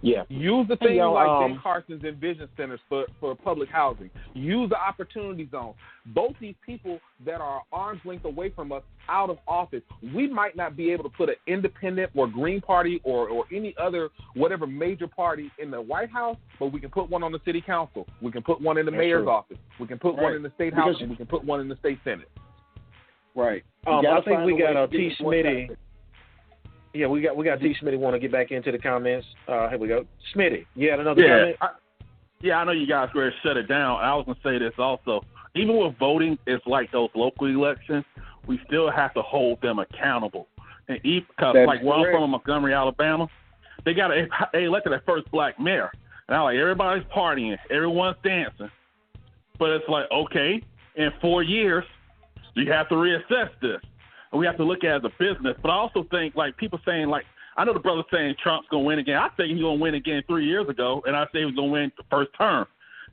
Yeah. Use the things yo, like um, Ben Carson's Envision Centers for, for public housing. Use the Opportunity Zone. Both these people that are arm's length away from us out of office, we might not be able to put an independent or Green Party or, or any other whatever major party in the White House, but we can put one on the city council. We can put one in the That's mayor's true. office. We can put one in the state Because- house, and we can put one in the state senate. Right. Um, I think we got to uh, get T. it more Smitty. Yeah, we got we got T. Smitty want to get back into the comments. Uh, here we go. Smitty, you had another Yeah, comment? I, yeah, I know you guys were shut it down. I was gonna say this also. Even with voting, it's like those local elections. We still have to hold them accountable. And because like where I'm from, Montgomery, Alabama, they got a, they elected their first black mayor, and I like everybody's partying, everyone's dancing, but it's like okay, in four years, you have to reassess this, and we have to look at it as a business. But I also think like people saying like I know the brother saying Trump's gonna win again. I think he's gonna win again three years ago, and I say he was gonna win the first term.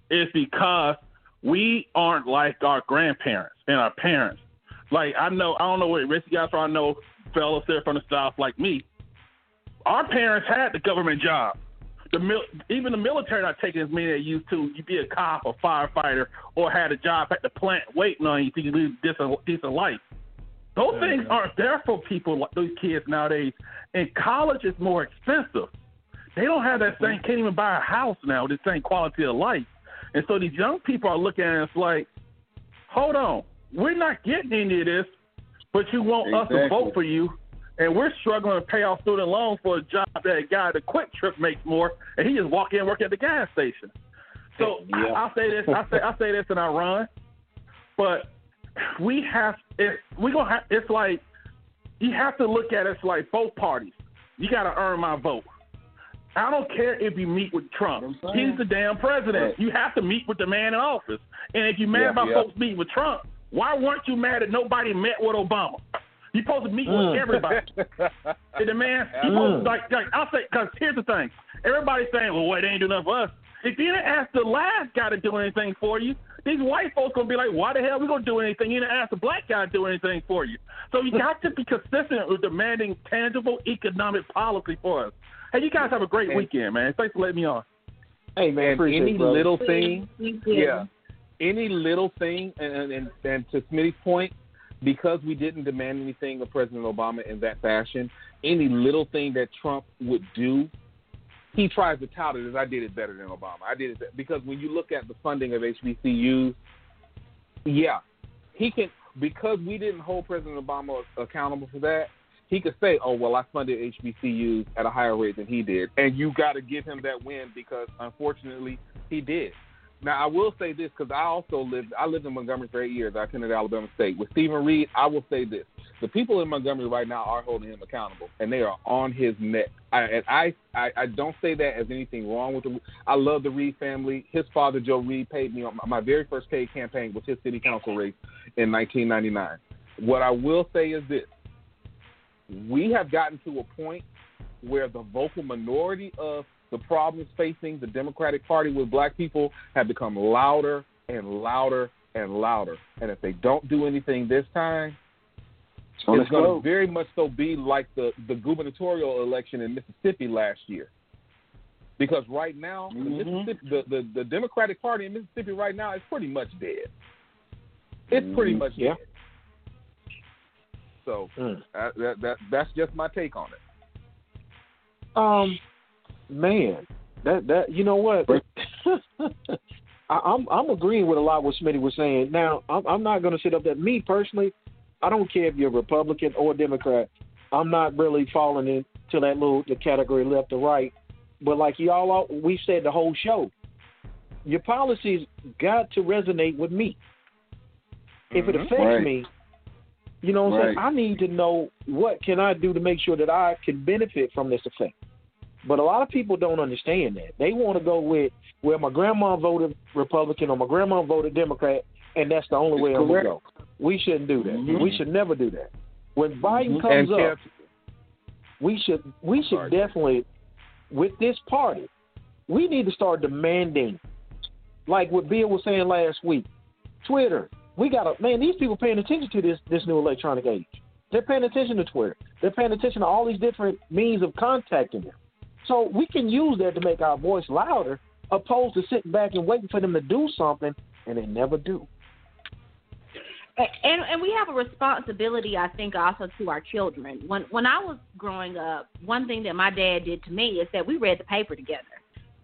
It's because we aren't like our grandparents and our parents. Like I know, I don't know what rich guys are. I know fellas there from the south like me. Our parents had the government job. the mil- even the military not taking as many they used to. You be a cop or firefighter or had a job at the plant waiting on you to live a decent, decent life. Those Yeah, things yeah. aren't there for people like those kids nowadays. And college is more expensive. They don't have that same can't even buy a house now with the same quality of life. And so these young people are looking at us like, hold on, we're not getting any of this, but you want us to vote for you, and we're struggling to pay off student loans for a job that a guy at the QuikTrip makes more, and he just walk in and work at the gas station. So I, Yeah. I'll say this, I say I say this and I run, but we have it. We gonna have. It's like you have to look at it like both parties. You got to earn my vote. I don't care if you meet with Trump. He's the damn president. Right. You have to meet with the man in office. And if you mad Yeah, about yeah. folks meeting with Trump, why weren't you mad that nobody met with Obama? You supposed to meet Mm. with everybody. *laughs* And the man, he supposed to, like, like I'll say, because here's the thing: everybody's saying, "Well, wait, they ain't do nothing for us." If you didn't ask the last guy to do anything for you, these white folks gonna be like, "Why the hell we gonna do anything?" You didn't ask the black guy to do anything for you. So you got to be consistent with demanding tangible economic policy for us. Hey, you guys have a great And- weekend, man. Thanks for letting me on. Hey man, appreciate any it, little thing, yeah, any little thing, and, and, and, and to Smitty's point, because we didn't demand anything of President Obama in that fashion, any little thing that Trump would do, he tries to tout it as I did it better than Obama. I did it be-" because when you look at the funding of HBCUs, yeah, he can because we didn't hold President Obama accountable for that. He could say, "Oh well, I funded HBCUs at a higher rate than he did," and you got to give him that win because unfortunately he did. Now I will say this because I also lived I lived in Montgomery for eight years. I attended Alabama State with Steven Reed. I will say this: the people in Montgomery right now are holding him accountable, and they are on his neck. I, and I, I I don't say that as anything wrong with the. I love the Reed family. His father Joe Reed paid me on my, my very first paid campaign was his city council race in 1999. What I will say is this: we have gotten to a point where the vocal minority of the problems facing the Democratic Party with black people have become louder and louder and louder. And if they don't do anything this time, On it's going slope. to very much so be like the, the gubernatorial election in Mississippi last year. Because right now, the, Mhm. Mississippi, the, the, the Democratic Party in Mississippi right now is pretty much dead. It's pretty much Yeah. dead. So Mm. uh, that, that that's just my take on it. Um, man, that that you know what? *laughs* I, I'm I'm agreeing with a lot what Smitty was saying. Now, I'm I'm not going to sit up that Me personally, I don't care if you're Republican or Democrat. I'm not really falling into that little the category left or right. But like y'all, we said the whole show, your policies got to resonate with me. If it Mhm. affects Right. me, you know what I'm saying? I need to know what can I do to make sure that I can benefit from this effect. But a lot of people don't understand that. They want to go with well, my grandma voted Republican or my grandma voted Democrat, and that's the only way I'm gonna go. We shouldn't do that. Mhm. We should never do that. When Biden Mhm. comes And up, we should we should definitely with this party, we need to start demanding, like what Bill was saying last week. Twitter, we got to man. These people paying attention to this this new electronic age. They're paying attention to Twitter. They're paying attention to all these different means of contacting them. So we can use that to make our voice louder, opposed to sitting back and waiting for them to do something, and they never do. and and we have a responsibility i think also to our children. When when i was growing up one thing that my dad did to me is that we read the paper together.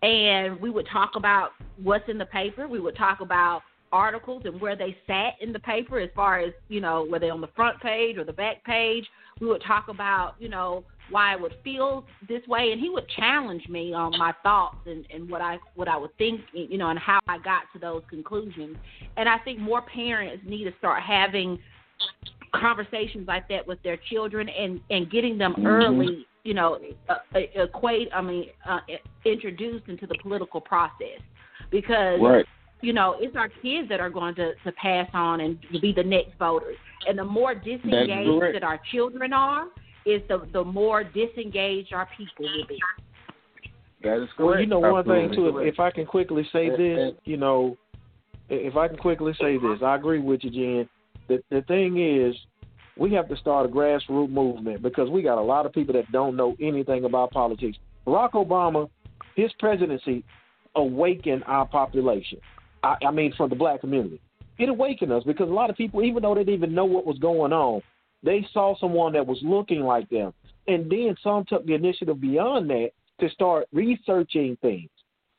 And we would talk about what's in the paper. We would talk about articles and where they sat in the paper as far as you know were they on the front page or the back page. We would talk about you know why I would feel this way and he would challenge me on my thoughts and, and what I what I would think you know and how I got to those conclusions and I think more parents need to start having conversations like that with their children and and getting them Mhm. early you know uh, uh, equate I mean uh, introduced into the political process because Right. you know, it's our kids that are going to, to pass on and be the next voters. And the more disengaged that our children are, is the the more disengaged our people will be. That is correct. Well, you know one thing too. If, if I can quickly say And- this, and- you know, if I can quickly say this, I agree with you, Jen. The the thing is, we have to start a grassroots movement because we got a lot of people that don't know anything about politics. Barack Obama his presidency awakened our population. I, I mean, for the black community, it awakened us because a lot of people, even though they didn't even know what was going on, they saw someone that was looking like them, and then some took the initiative beyond that to start researching things,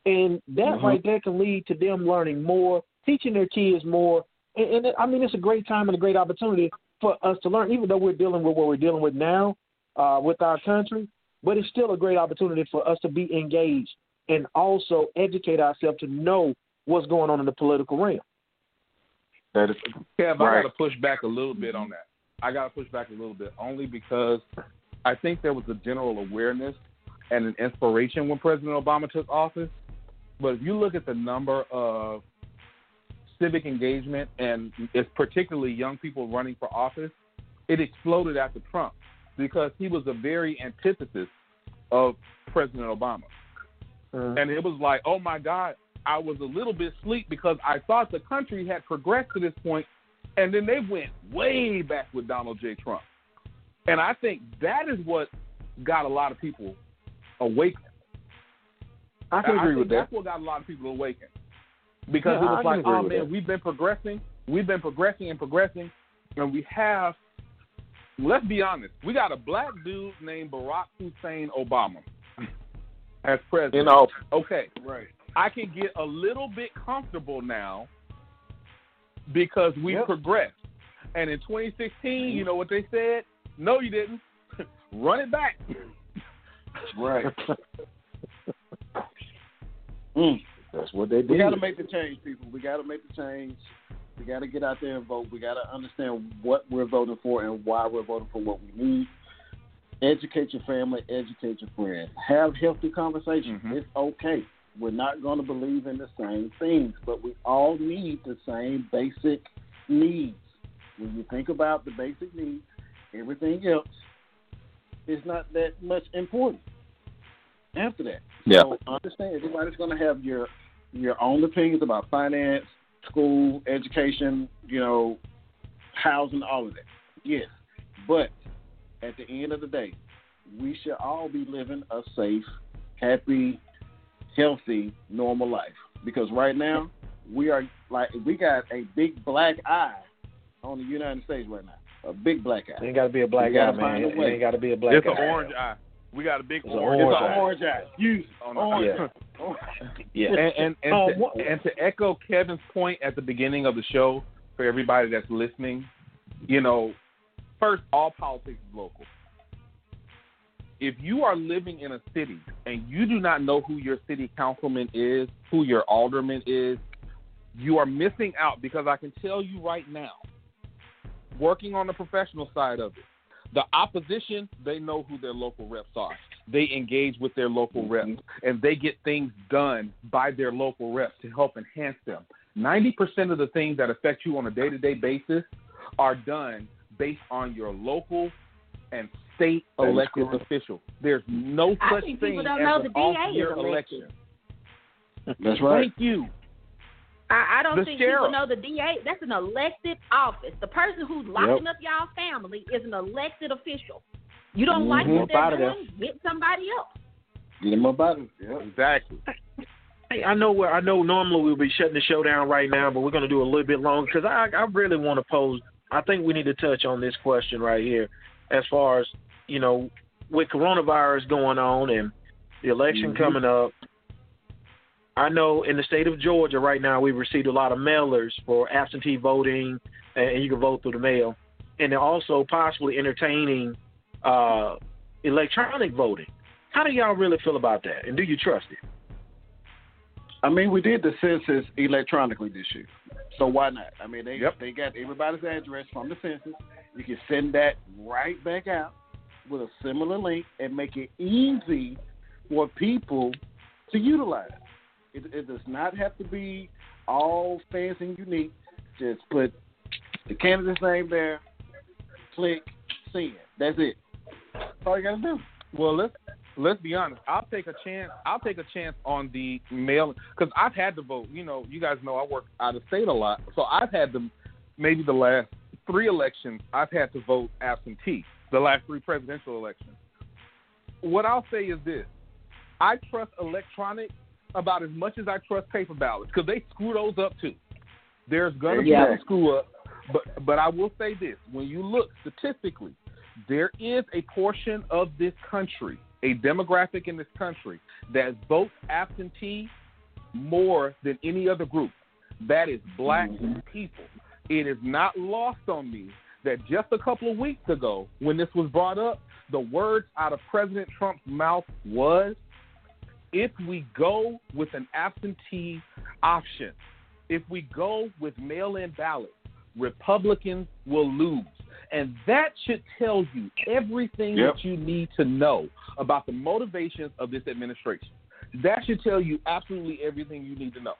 and that Mhm. right there can lead to them learning more, teaching their kids more, and, and I mean, it's a great time and a great opportunity for us to learn, even though we're dealing with what we're dealing with now uh, with our country. But it's still a great opportunity for us to be engaged and also educate ourselves to know what's going on in the political realm. That is Kev, I Right. got to push back a little bit on that. I got to push back a little bit only because I think there was a general awareness and an inspiration when President Obama took office. But if you look at the number of civic engagement and it's particularly young people running for office, it exploded after Trump because he was a very antithesis of President Obama. Uh-huh. And it was like, oh my God, I was a little bit sleep because I thought the country had progressed to this point, and then they went way back with Donald J. Trump. And I think that is what got a lot of people awakened. I can agree think with that. That's what got a lot of people awakened. Because Yeah, it was I like, oh man, that. we've been progressing, we've been progressing and progressing, and we have. Let's be honest, we got a black dude named Barack Hussein Obama as president. You know, Okay, right. I can get a little bit comfortable now because we Yep. progressed. And in 2016, you know what they said? No, you didn't. *laughs* Run it back. Right. *laughs* Mm. That's what they did. We got to make the change, people. We got to make the change. We got to get out there and vote. We got to understand what we're voting for and why we're voting for what we need. Educate your family, educate your friends. Have healthy conversations. Mhm. It's okay. We're not going to believe in the same things, but we all need the same basic needs. When you think about the basic needs, everything else is not that much important after that. Yeah. So understand everybody's going to have your your own opinions about finance, school, education, you know, housing, all of that. Yes, but at the end of the day, we should all be living a safe, happy, healthy, normal life. Because right now, we are like we got a big black eye on the United States right now. A big black eye. It ain't got to be a black eye, man. It way. ain't got to be a black it's guy. an orange eye. We got a big It's an orange, orange It's eye. an orange eye. Use on orange. Yeah. *laughs* Yeah. And and and, Um, to, and to echo Kevin's point at the beginning of the show for everybody that's listening, you know, first all politics is local. If you are living in a city and you do not know who your city councilman is, who your alderman is, you are missing out because I can tell you right now, working on the professional side of it, the opposition, they know who their local reps are. They engage with their local mm-hmm. reps and they get things done by their local reps to help enhance them. 90% of the things that affect you on a day to day basis are done based on your local and state That is elected official. There's no I such thing people as don't know an the DA off-year is election. That's right. Thank you. I, I don't The think sheriff. people know the DA. That's an elected office. The person who's locking up y'all family is an elected official. You don't like Mhm. what they're Up outta doing? Get somebody else. Get them about it. Yep. Exactly. Hey, I know where I know normally we'll be shutting the show down right now, but we're going to do a little bit longer because I I really want to pose. I think we need to touch on this question right here, as far as you know, with coronavirus going on and the election Mhm. coming up. I know in the state of Georgia right now we've received a lot of mailers for absentee voting, and you can vote through the mail, and they're also possibly entertaining uh, electronic voting. How do y'all really feel about that, and do you trust it? I mean, we did the census electronically this year, so why not? I mean, they Yep. they got everybody's address from the census. You can send that right back out with a similar link and make it easy for people to utilize. It, it does not have to be all fancy and unique. Just put the candidate's name there, click, send. That's it. That's all you gotta do. Well, let's let's be honest. I'll take a chance. I'll take a chance on the mail because I've had to vote. You know, you guys know I work out of state a lot, so I've had to maybe the last three elections I've had to vote absentee. The last three presidential elections. What I'll say is this: I trust electronic about as much as I trust paper ballots because they screw those up too. There's gonna be Yeah. some screw up, but but I will say this: when you look statistically, there is a portion of this country, a demographic in this country that votes absentee more than any other group. That is black mm-hmm. people. It is not lost on me that just a couple of weeks ago, when this was brought up, the words out of President Trump's mouth was if we go with an absentee option, if we go with mail in ballots, Republicans will lose. And that should tell you everything Yep. that you need to know about the motivations of this administration. That should tell you absolutely everything you need to know.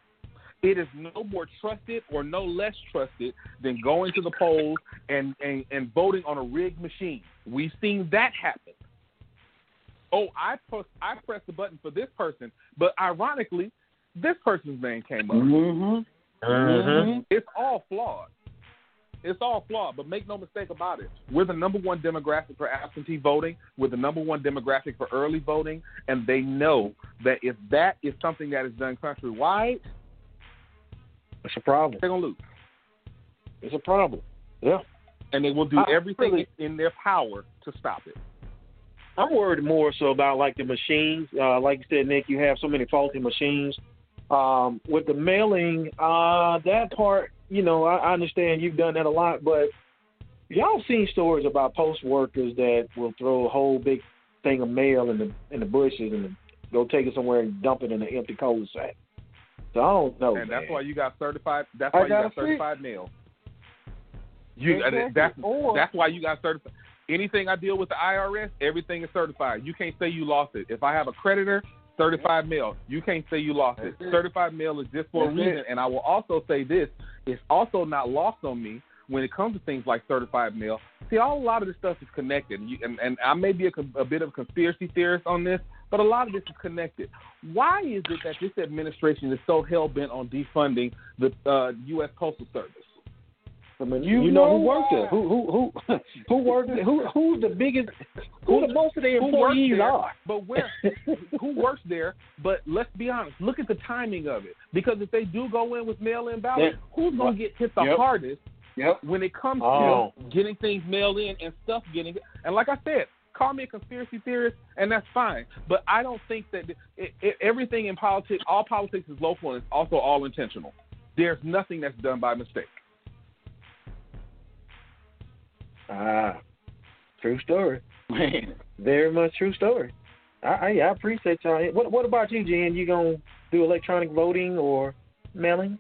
It is no more trusted or no less trusted than going to the polls and, and, and voting on a rigged machine. We've seen that happen. Oh, I press, I pressed the button for this person, but ironically, this person's name came up. Mm-hmm. Mm-hmm. It's all flawed. It's all flawed, but make no mistake about it. We're the number one demographic for absentee voting. We're the number one demographic for early voting, and they know that if that is something that is done countrywide, It's a problem. they're gonna lose, It's a problem. Yeah. and they will do I- everything really- in their power to stop it. I'm worried more so about like the machines. Uh, like you said, Nick, you have so many faulty machines. Um, with the mailing, uh, that part, you know, I, I understand you've done that a lot, but y'all seen stories about post workers that will throw a whole big thing of mail in the in the bushes and go take it somewhere and dump it in an empty cul-de-sac. So I don't know. and that's man. why you got certified. That's I why you got certified mail. You uh, Exactly. that's Or- that's why you got certified. Anything I deal with the IRS, everything is certified. You can't say you lost it. If I have a creditor, certified mail. You can't say you lost it. It. Certified mail is just for That's a reason. it. And I will also say this: it's also not lost on me when it comes to things like certified mail. See, all a lot of this stuff is connected, you, and, and I may be a, a bit of a conspiracy theorist on this, but a lot of this is connected. Why is it that this administration is so hell bent on defunding the uh, U.S. Postal Service? I mean, You you, know, know who works why. there? Who who who who works there? Who who's the biggest? Who the most of the employees there? are? But where? *laughs* who works there? But let's be honest. Look at the timing of it. Because if they do go in with mail-in ballots, who's going to get hit the Yep. hardest Yep. when it comes Oh. to getting things mailed in and stuff getting? And like I said, call me a conspiracy theorist, and that's fine. But I don't think that it, it, everything in politics, all politics is local, and it's also all intentional. There's nothing that's done by mistake. Ah, true story. Man. Very much true story. I I, I appreciate y'all. What what about you, Jen? You gonna do electronic voting or mailing?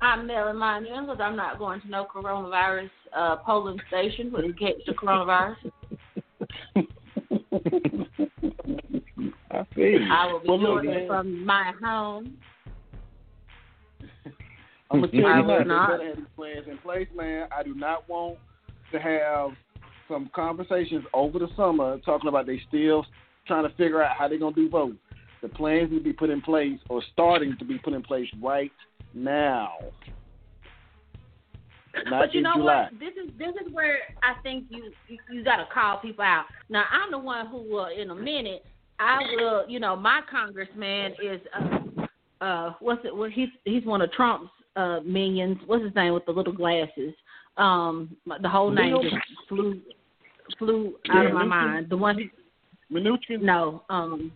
I'm mailing mine in because I'm not going to no coronavirus uh, polling station to catch the coronavirus. *laughs* *laughs* I feel you. I will be Well, doing it from my home. *laughs* I'm gonna tell I you now, not. better have these plans in place, man. I do not want to have some conversations over the summer talking about they still trying to figure out how they're gonna do voting. The plans need to be put in place or starting to be put in place right now. Not but you know July. what? This is this is where I think you you, you got to call people out. Now I'm the one who will in a minute. I will. You know, my congressman is uh uh what's it? Well, he's he's one of Trump's uh minions. What's his name with the little glasses? Um, the whole name just flew flew out of my Yeah, mind. The one. Mnuchin? No, um,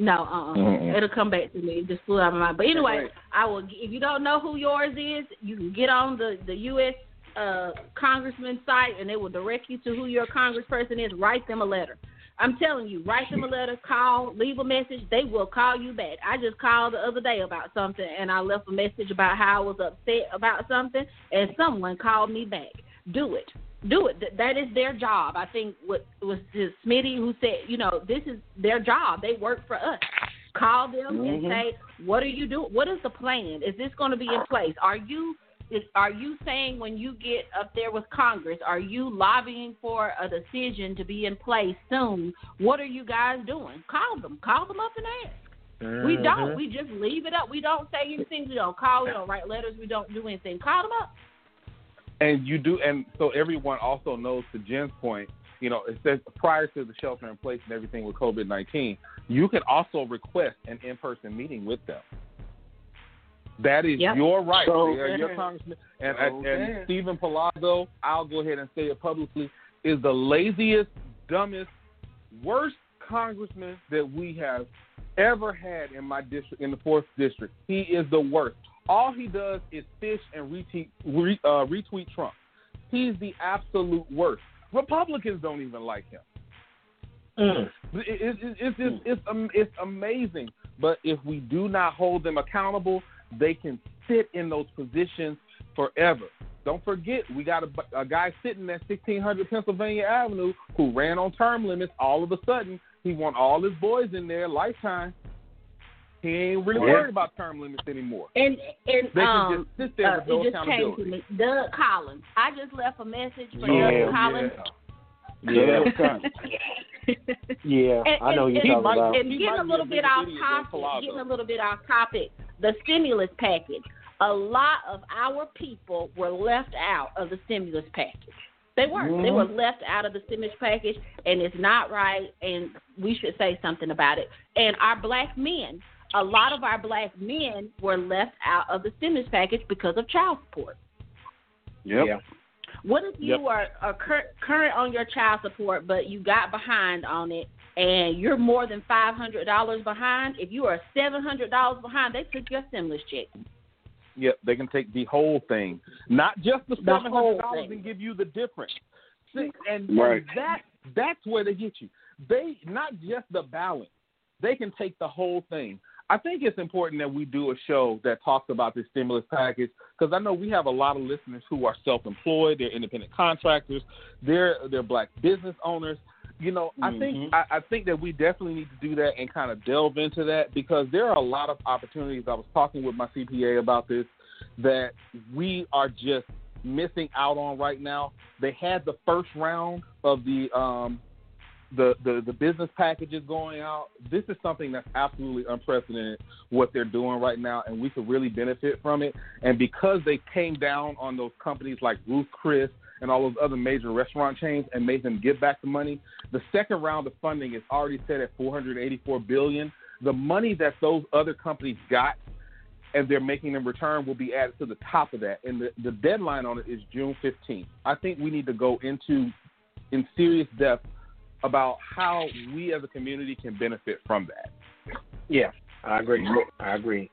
no, uh, uh Mm-mm. it'll come back to me. It just flew out of my mind. But anyway, Right. I will. If you don't know who yours is, you can get on the the U.S. Uh, congressman site, and it will direct you to who your congressperson is. Write them a letter. I'm telling you, write them a letter, call, leave a message. They will call you back. I just called the other day about something, and I left a message about how I was upset about something, and someone called me back. Do it. Do it. Th- That is their job. I think what was it Smitty who said, you know, this is their job. They work for us. Call them and Mhm. say, what are you doing? What is the plan? Is this going to be in place? Are you is, are you saying when you get up there with Congress, are you lobbying for a decision to be in place soon? What are you guys doing? Call them. Call them up and ask. We Mm-hmm. don't. We just leave it up. We don't say anything. We don't call. We don't write letters. We don't do anything. Call them up. And you do, and so everyone also knows to Jen's point, you know, it says prior to the shelter in place and everything with COVID nineteen, you can also request an in person meeting with them. That is Yep. your right. So- They are your congressman. And, and, Okay. and Steven Palazzo, I'll go ahead and say it publicly, is the laziest, dumbest, worst congressman that we have ever had in my district, in the fourth district. He is the worst. All he does is fish and retweet, re, uh, retweet Trump. He's the absolute worst. Republicans don't even like him. Mm. It, it, it, it's it's it's, um, it's amazing. But if we do not hold them accountable, they can sit in those positions forever. Don't forget, we got a, a guy sitting at 1600 Pennsylvania Avenue who ran on term limits. All of a sudden, he want all his boys in there lifetime. He ain't really Yeah. worried about term limits anymore. And and They can um, just sit there uh, no it just came to me. Doug Collins. I just left a message for Yeah, Doug Collins. Yeah, yeah, *laughs* And, I know and, you're and, talking about. and getting a little bit off topic, getting a little bit off topic, the stimulus package. A lot of our people were left out of the stimulus package. They weren't. They were left out of the stimulus package, and it's not right. And we should say something about it. And our black men, a lot of our black men were left out of the stimulus package because of child support. Yep. Yeah. What if you Yep. are, are cur- current on your child support, but you got behind on it, and you're more than five hundred dollars behind? If you are seven hundred dollars behind, they took your stimulus check. Yep, they can take the whole thing, not just the The seven whole hundred dollars, thing. and give you the difference. See, and, Right. and that that's where they get you. They not just the balance; they can take the whole thing. I think it's important that we do a show that talks about this stimulus package because I know we have a lot of listeners who are self-employed, they're independent contractors, they're they're black business owners. You know, I think I, I think that we definitely need to do that and kind of delve into that because there are a lot of opportunities. I was talking with my CPA about this that we are just missing out on right now. They had the first round of the um, the, the the business packages going out. This is something that's absolutely unprecedented what they're doing right now, and we could really benefit from it. And because they came down on those companies like Ruth Chris and all those other major restaurant chains and made them give back the money, the second round of funding is already set at 484 billion. The money that those other companies got and they're making them return will be added to the top of that. And the, the deadline on it is June 15th. I think we need to go into in serious depth about how we as a community can benefit from that. Yeah, I agree. I agree.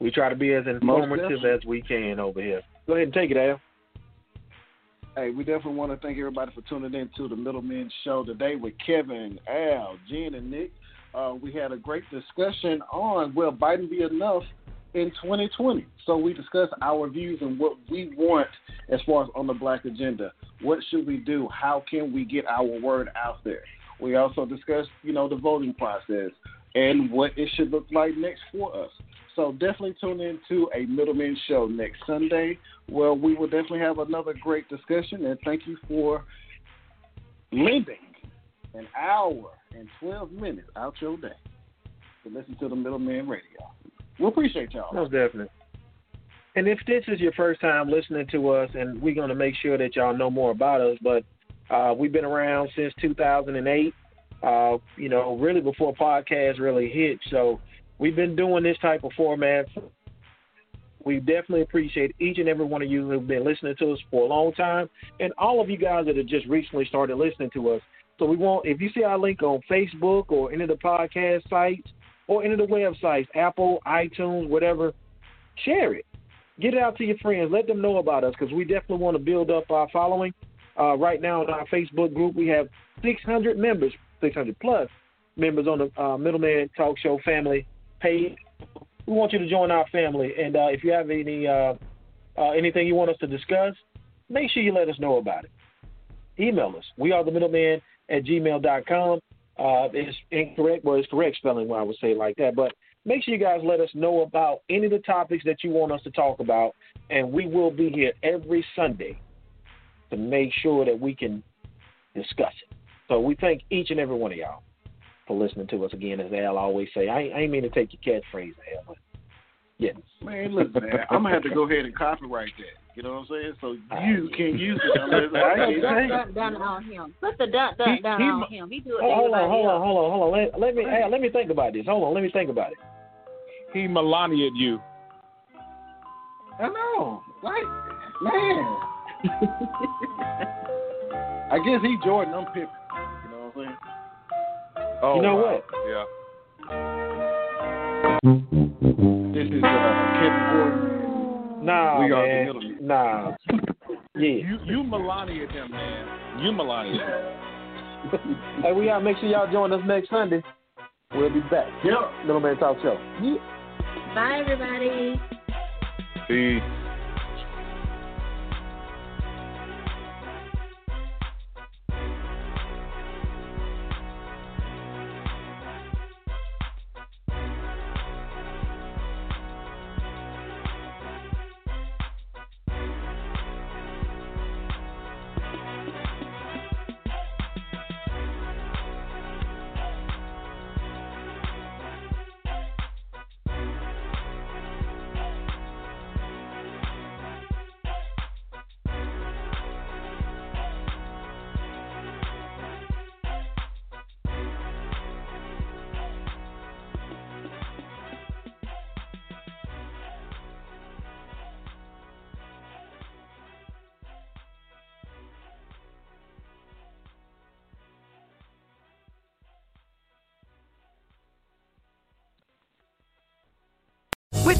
We try to be as informative as we can over here. Go ahead and take it, Al. Hey, we definitely want to thank everybody for tuning in to the Middlemen Show today with Kevin, Al, Jen, and Nick. Uh, we had a great discussion on will Biden be enough in 2020. So we discuss our views and what we want as far as on the black agenda. What should we do? How can we get our word out there? We also discussed, you know, the voting process and what it should look like next for us. So definitely tune in to a Middleman Show next Sunday, where we will definitely have another great discussion. And thank you for lending an hour and 12 minutes out your day to listen to the Middleman Radio. We appreciate y'all. Most definitely. And if this is your first time listening to us, and we're going to make sure that y'all know more about us, but uh, we've been around since 2008. Uh, you know, really before podcasts really hit. So we've been doing this type of format. We definitely appreciate each and every one of you who've been listening to us for a long time, and all of you guys that have just recently started listening to us. So we want, if you see our link on Facebook or any of the podcast sites or any of the websites, Apple, iTunes, whatever, share it. Get it out to your friends. Let them know about us because we definitely want to build up our following. Uh, right now in our Facebook group, we have 600 members, 600 plus members on the uh, Middleman Talk Show family page. We want you to join our family, and uh, if you have any uh, uh, anything you want us to discuss, make sure you let us know about it. Email us. We are the middleman at gmail.com. Uh, it's incorrect, well, it's correct spelling when I would say like that, but make sure you guys let us know about any of the topics that you want us to talk about, and we will be here every Sunday to make sure that we can discuss it. So we thank each and every one of y'all for listening to us again, as Al always say. I, ain't- I ain't mean to take your catchphrase, Al, but yeah. Man, listen, I'm gonna have to go ahead and copyright that. You know what I'm saying? So you can use it unless I Put *laughs* can dun, dun, dun on him. Put the dun dun He- dun he on him. He do it. Oh, hold on, hold on, hold on, hold on. Let, let me hey, let me think about this. Hold on, let me think about it. He Melania you. I know. Like, man. *laughs* I guess he Jordan, I'm Pippen. You know what I'm saying? Oh, You know wow. Yeah. This is uh, Kevin Gordon. Nah, We got the man. middle. Nah. Yeah. You you Melania him, man. You Melania him. *laughs* Hey, we gotta make sure y'all join us next Sunday. We'll be back. Yep. Middleman Talk Show. Yep. Bye, everybody. Peace.